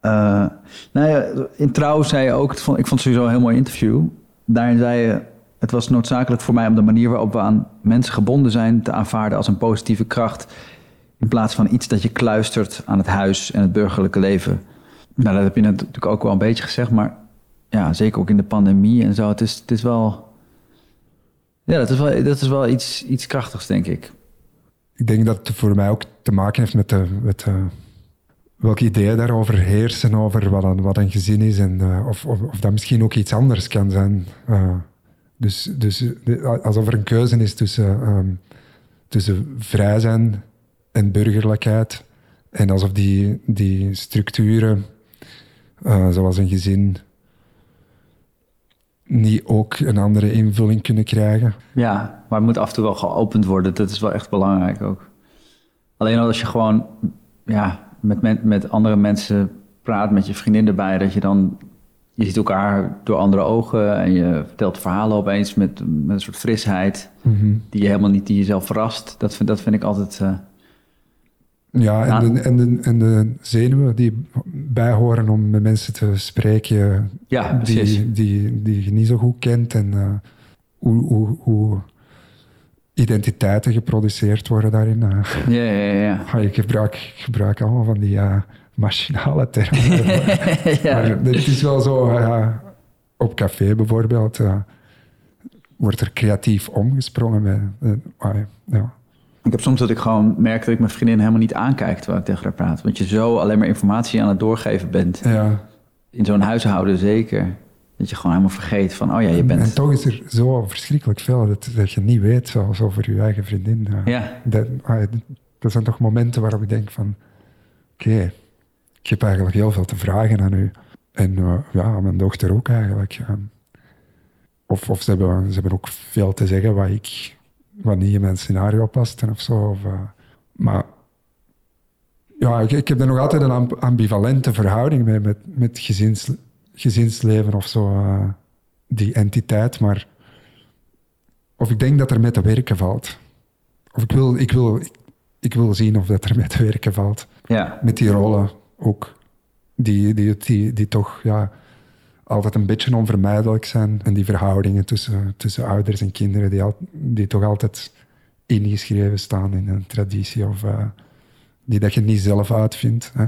S1: Eh, nou ja, in Trouw zei je ook, ik vond het sowieso een heel mooi interview. Daarin zei je, het was noodzakelijk voor mij om de manier waarop we aan mensen gebonden zijn te aanvaarden als een positieve kracht. In plaats van iets dat je kluistert aan het huis en het burgerlijke leven. Nou, dat heb je natuurlijk ook wel een beetje gezegd, maar ja, zeker ook in de pandemie en zo. Het is, het is wel... Ja, dat is wel, dat is wel iets, iets krachtigs, denk ik.
S3: Ik denk dat het voor mij ook te maken heeft met, met de, welke ideeën daarover heersen, over wat een, wat een gezin is en eh, of, of, of dat misschien ook iets anders kan zijn. Eh, dus dus alsof er een keuze is tussen, ehm, tussen vrij zijn en burgerlijkheid. En alsof die, die structuren, eh, zoals een gezin, niet ook een andere invulling kunnen krijgen.
S1: Ja, maar het moet af en toe wel geopend worden. Dat is wel echt belangrijk ook. Alleen als je gewoon ja, met, men- met andere mensen praat, met je vriendin erbij, dat je dan... Je ziet elkaar door andere ogen en je vertelt verhalen opeens met, met een soort frisheid die je helemaal niet, die jezelf verrast. Dat vind, dat vind ik altijd... eh,
S3: Ja, en, de, en, de, en de zenuwen die bijhoren om met mensen te spreken
S1: ja, precies.
S3: die, die, die je niet zo goed kent en eh, hoe, hoe, hoe identiteiten geproduceerd worden daarin. eh.
S1: Ja, ja, ja.
S3: Ah, ik, gebruik, ik gebruik allemaal van die eh, machinale termen.
S1: ja.
S3: Maar het is wel zo, eh, op café bijvoorbeeld, eh, wordt er creatief omgesprongen. Met, ah, ja.
S1: Ik heb soms dat ik gewoon merk dat ik mijn vriendin helemaal niet aankijk terwijl ik tegen haar praat. Want je zo alleen maar informatie aan het doorgeven bent.
S3: Ja.
S1: In zo'n huishouden zeker. Dat je gewoon helemaal vergeet van, oh ja, je bent...
S3: En toch is er zo verschrikkelijk veel dat, dat je niet weet, zoals over je eigen vriendin. eh.
S1: Ja,
S3: Dat, ah, dat zijn toch momenten waarop ik denk van... Oké, ik heb eigenlijk heel veel te vragen aan u. En eh, ja, aan mijn dochter ook eigenlijk. Of, of ze, hebben, ze hebben ook veel te zeggen wat, ik, wat niet in mijn scenario past en of zo. Of, eh, maar ja, ik, ik heb er nog altijd een amb- ambivalente verhouding mee met, met gezins, gezinsleven of zo. eh, die entiteit, maar... Of ik denk dat er mee te werken valt. Of ik wil, ik wil, ik, ik wil zien of dat er mee te werken valt.
S1: ja,
S3: Met die rollen ook. Die, die, die, die toch ja, altijd een beetje onvermijdelijk zijn. En die verhoudingen tussen, tussen ouders en kinderen, die, al, die toch altijd ingeschreven staan in een traditie. Of eh, die dat je niet zelf uitvindt. Hè.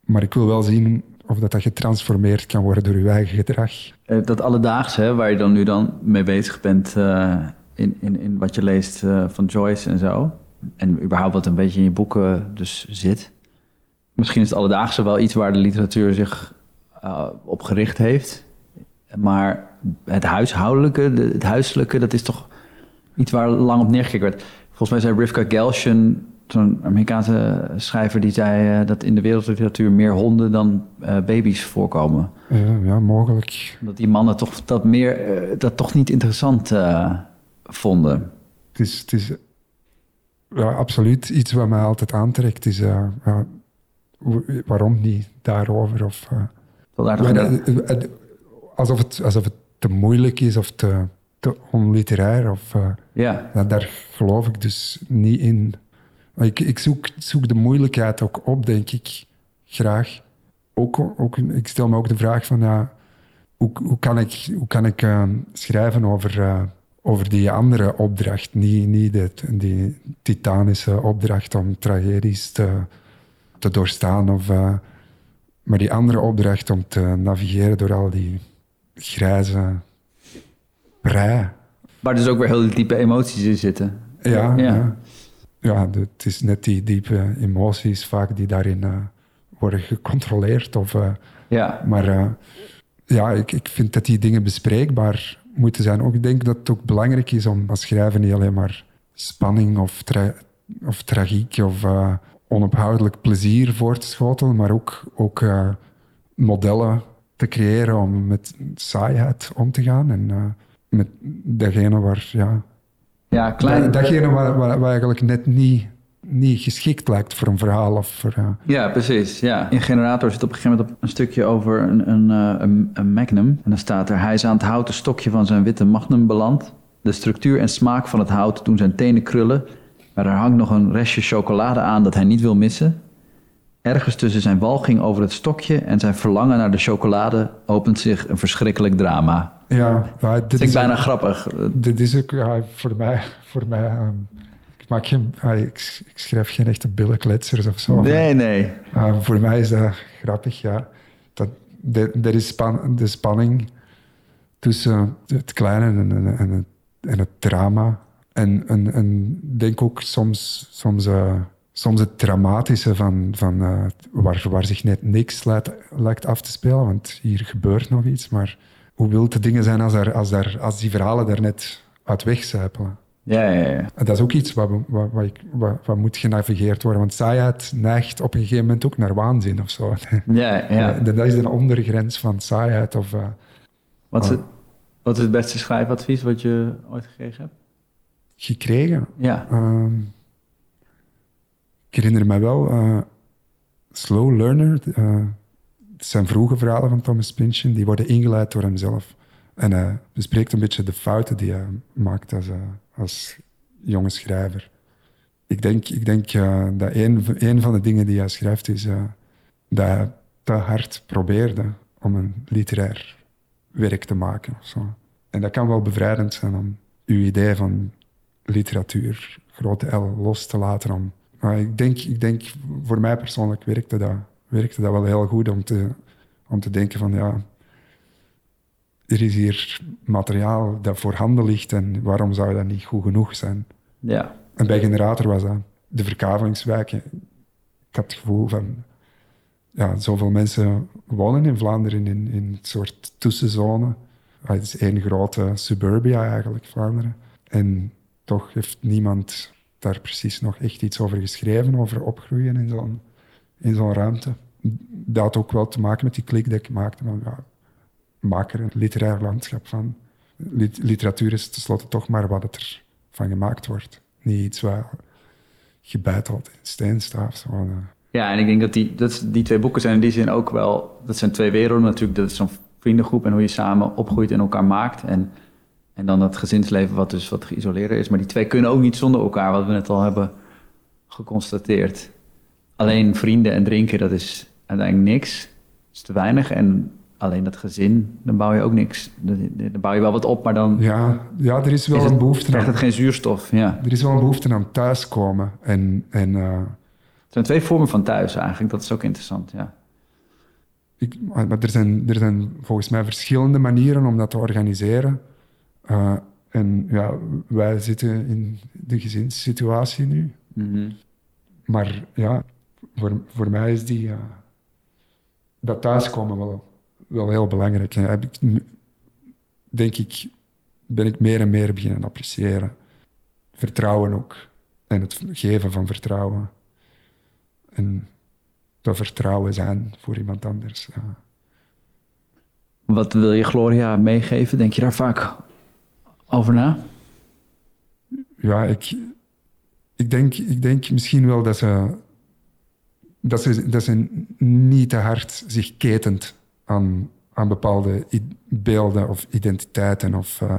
S3: Maar ik wil wel zien of dat, dat getransformeerd kan worden door je eigen gedrag.
S1: Eh, dat alledaagse hè, waar je dan nu dan mee bezig bent eh, in, in, in wat je leest eh, van Joyce en zo. En überhaupt wat een beetje in je boeken dus zit. Misschien is het alledaagse wel iets waar de literatuur zich op gericht heeft. Maar het huishoudelijke, de- het huiselijke, dat is toch iets waar lang op neergekeken werd. Volgens mij zei Rivka Gelshen, zo'n Amerikaanse schrijver, die zei eh, dat in de wereldliteratuur meer honden dan eh, baby's voorkomen
S3: Ja, ja, mogelijk.
S1: dat die mannen toch dat meer eh, dat toch niet interessant vonden.
S3: Het is, het is ja, absoluut iets wat mij altijd aantrekt. Is, waarom niet daarover? Of, maar, alsof, het, alsof het te moeilijk is of te, te onliterair. Of,
S1: ja,
S3: daar geloof ik dus niet in. Maar Ik, ik zoek, zoek de moeilijkheid ook op, denk ik, graag. Ook, ook, ik stel me ook de vraag van, ja, hoe, hoe kan ik, hoe kan ik eh, schrijven over, eh, over die andere opdracht? Niet, niet de, die titanische opdracht om tragedies te, te doorstaan, of, eh, maar die andere opdracht om te navigeren door al die grijze brei.
S1: waar dus ook weer heel diepe emoties in zitten.
S3: Ja,
S1: Ja.
S3: ja. Ja. de- het is net die diepe emoties vaak die daarin eh, worden gecontroleerd. Of, eh,
S1: Ja,
S3: maar eh, ja, ik, ik vind dat die dingen bespreekbaar moeten zijn. Ook, ik denk dat het ook belangrijk is om als schrijver niet alleen maar spanning of, tra- of tragiek of onophoudelijk plezier voor te schotelen, maar ook, ook modellen te creëren om met saaiheid om te gaan. En met datgene waar, ja,
S1: ja klein.
S3: dat, datgene waar, waar, waar eigenlijk net niet, niet geschikt lijkt voor een verhaal. Of voor, eh,
S1: Ja, precies. Ja. In Generator zit op een gegeven moment op een stukje over een, een, eh, een, een magnum. En dan staat er, hij is aan het houten stokje van zijn witte magnum beland. De structuur en smaak van het hout doen zijn tenen krullen. Maar er hangt nog een restje chocolade aan dat hij niet wil missen. Ergens tussen zijn walging over het stokje en zijn verlangen naar de chocolade opent zich een verschrikkelijk drama.
S3: Ja, dit
S1: Dat vind ik
S3: is,
S1: bijna grappig.
S3: dit is ook ja, voor mij. Voor mij ehm, ik, maak geen, ah, ik, ik schrijf geen echte billenkletsers of zo.
S1: Nee, nee.
S3: ah, voor mij is dat grappig, ja. Dat, de- er is span, de spanning tussen het kleine en, en, en het, en het drama. En, en, en denk ook soms, soms, eh, soms het dramatische van, van eh, waar, waar zich net niks lijkt, lijkt af te spelen, want hier gebeurt nog iets. Maar hoe wil de dingen zijn als, er, als, er, als die verhalen daar net uit wegcijpelen?
S1: Ja, ja, ja.
S3: En dat is ook iets wat, wat, wat, ik- wat, wat moet genavigeerd worden. Want saaiheid neigt op een gegeven moment ook naar waanzin of zo.
S1: Ja, ja.
S3: Dat is de ondergrens van saaiheid. Of, eh,
S1: Wat, is het, wat is het beste schrijfadvies wat je ooit gekregen hebt?
S3: gekregen.
S1: Ja.
S3: Ehm, ik herinner me wel eh, Slow Learner. eh, het zijn vroege verhalen van Thomas Pynchon. Die worden ingeleid door hemzelf. En hij bespreekt een beetje de fouten die hij maakt als, eh, als jonge schrijver. Ik denk, ik denk eh, dat een, van de dingen die hij schrijft is eh, dat hij te hard probeerde om een literair werk te maken. Zo. En dat kan wel bevrijdend zijn om uw idee van literatuur, grote L, los te laten. Om, maar ik denk, ik denk, voor mij persoonlijk werkte dat, werkte dat wel heel goed om te, om te denken van ja, er is hier materiaal dat voorhanden ligt en waarom zou dat niet goed genoeg zijn?
S1: Ja.
S3: En bij Generator was dat de verkavelingswijken. Ik had het gevoel van, ja, zoveel mensen wonen in Vlaanderen in, in een soort tussenzone. Het is één grote suburbia eigenlijk, Vlaanderen. En toch heeft niemand daar precies nog echt iets over geschreven, over opgroeien in zo'n, in zo'n ruimte. Dat had ook wel te maken met die klik die ik maakte van, ja, maak er een literair landschap van. Lit- literatuur is tenslotte toch maar wat het er van gemaakt wordt. Niet iets wat gebeiteld in steen staat. eh.
S1: Ja, en ik denk dat die, dat, die twee boeken zijn in die zin ook wel... Dat zijn twee werelden natuurlijk. Dat is zo'n vriendengroep en hoe je samen opgroeit en elkaar maakt. En, en dan dat gezinsleven wat dus wat geïsoleerder is. Maar die twee kunnen ook niet zonder elkaar, wat we net al hebben geconstateerd. Alleen vrienden en drinken, dat is uiteindelijk niks. Dat is te weinig. En alleen dat gezin, dan bouw je ook niks. Dan bouw je wel wat op, maar dan
S3: Ja, ja, er is wel
S1: is
S3: een behoefte
S1: krijgt
S3: aan,
S1: het geen zuurstof. Ja.
S3: er is wel een behoefte aan thuiskomen. En, en eh,
S1: Het zijn twee vormen van thuis eigenlijk. Dat is ook interessant, ja.
S3: ik, maar er, zijn, er zijn volgens mij verschillende manieren om dat te organiseren. Eh, en ja, wij zitten in de gezinssituatie nu.
S1: Mhm.
S3: Maar ja, voor, voor mij is die, eh, dat thuiskomen wel, wel heel belangrijk. En heb ik, denk ik, ben ik meer en meer beginnen appreciëren. Vertrouwen ook. En het geven van vertrouwen. En dat vertrouwen zijn voor iemand anders. Ja.
S1: Wat wil je Gloria meegeven? Denk je daar vaak over na?
S3: Ja, ik, ik, denk, ik denk misschien wel dat ze, dat ze, dat ze niet te hard zich ketent aan, aan bepaalde beelden of identiteiten. Of, eh,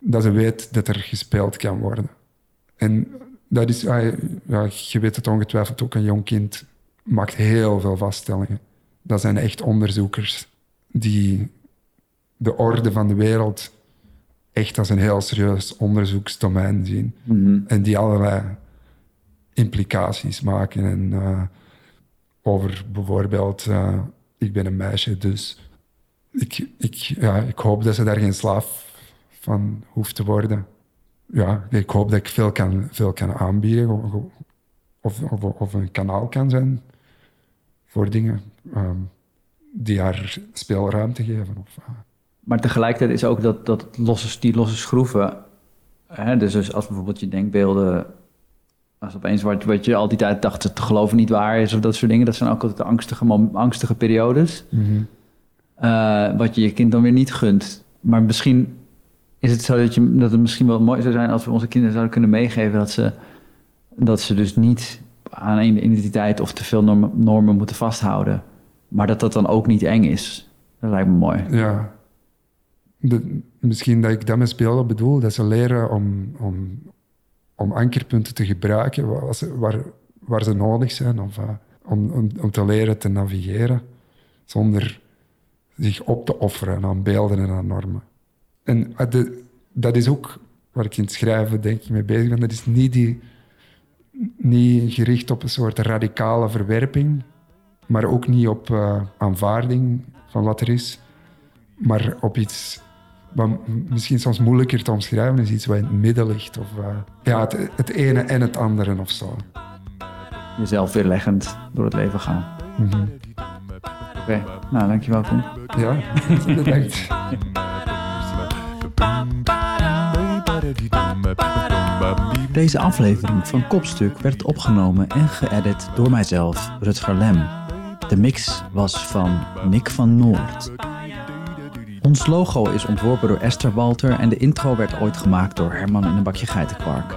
S3: dat ze weet dat er gespeeld kan worden. En dat is, ah, ja, je weet het ongetwijfeld ook, een jong kind maakt heel veel vaststellingen. Dat zijn echt onderzoekers die de orde van de wereld echt als een heel serieus onderzoeksdomein zien. En die allerlei implicaties maken. En eh, over bijvoorbeeld, eh, ik ben een meisje, dus ik, ik, ja, ik hoop dat ze daar geen slaaf van hoeft te worden. Ja, ik hoop dat ik veel kan, veel kan aanbieden of, of, of, een kanaal kan zijn voor dingen ehm, die haar speelruimte geven. Of, eh,
S1: Maar tegelijkertijd is ook dat, dat losse, die losse schroeven. Hè, dus als bijvoorbeeld je denkbeelden. Als opeens wat, wat je al die tijd dacht te geloven niet waar is, of dat soort dingen. Dat zijn ook altijd de angstige, angstige periodes. Eh, wat je je kind dan weer niet gunt. Maar misschien is het zo dat, je, dat het misschien wel mooi zou zijn als we onze kinderen zouden kunnen meegeven dat ze, dat ze dus niet aan een identiteit of te veel normen, normen moeten vasthouden. Maar dat dat dan ook niet eng is. Dat lijkt me mooi.
S3: Ja. De- misschien dat ik dat met spelen bedoel, dat ze leren om, om, om ankerpunten te gebruiken waar ze, waar, ze nodig zijn, of eh, om, om, om te leren te navigeren, zonder zich op te offeren aan beelden en aan normen. En eh, dat is ook waar ik in het schrijven denk ik mee bezig ben. Dat is niet, die, niet gericht op een soort radicale verwerping, maar ook niet op eh, aanvaarding van wat er is. Maar op iets wat misschien soms moeilijker te omschrijven is, iets wat in het midden ligt. Of eh, ja, het, het ene en het andere of zo.
S1: Jezelf weerleggend door het leven gaan.
S3: Mhm.
S1: Oké, nou dankjewel Koen.
S3: Ja, bedankt.
S1: Deze aflevering van Kopstuk werd opgenomen en geëdit door mijzelf, Rutger Lem. De mix was van Nick van Noord. Ons logo is ontworpen door Esther Walter en de intro werd ooit gemaakt door Herman in een bakje geitenkwark.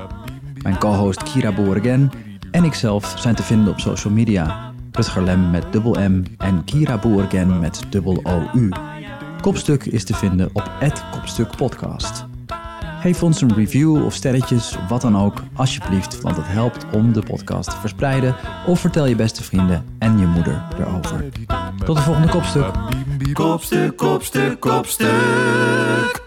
S1: Mijn co-host Kira Boergen en ikzelf zijn te vinden op social media. Rutger Lem met dubbel M en Kira Boergen met dubbel OU. Kopstuk is te vinden op Kopstuk Podcast. Geef ons een review of sterretjes wat dan ook, alsjeblieft, want het helpt om de podcast te verspreiden. Of vertel je beste vrienden en je moeder erover. Tot de volgende kopstuk.
S2: Kopstuk, kopstuk, kopstuk.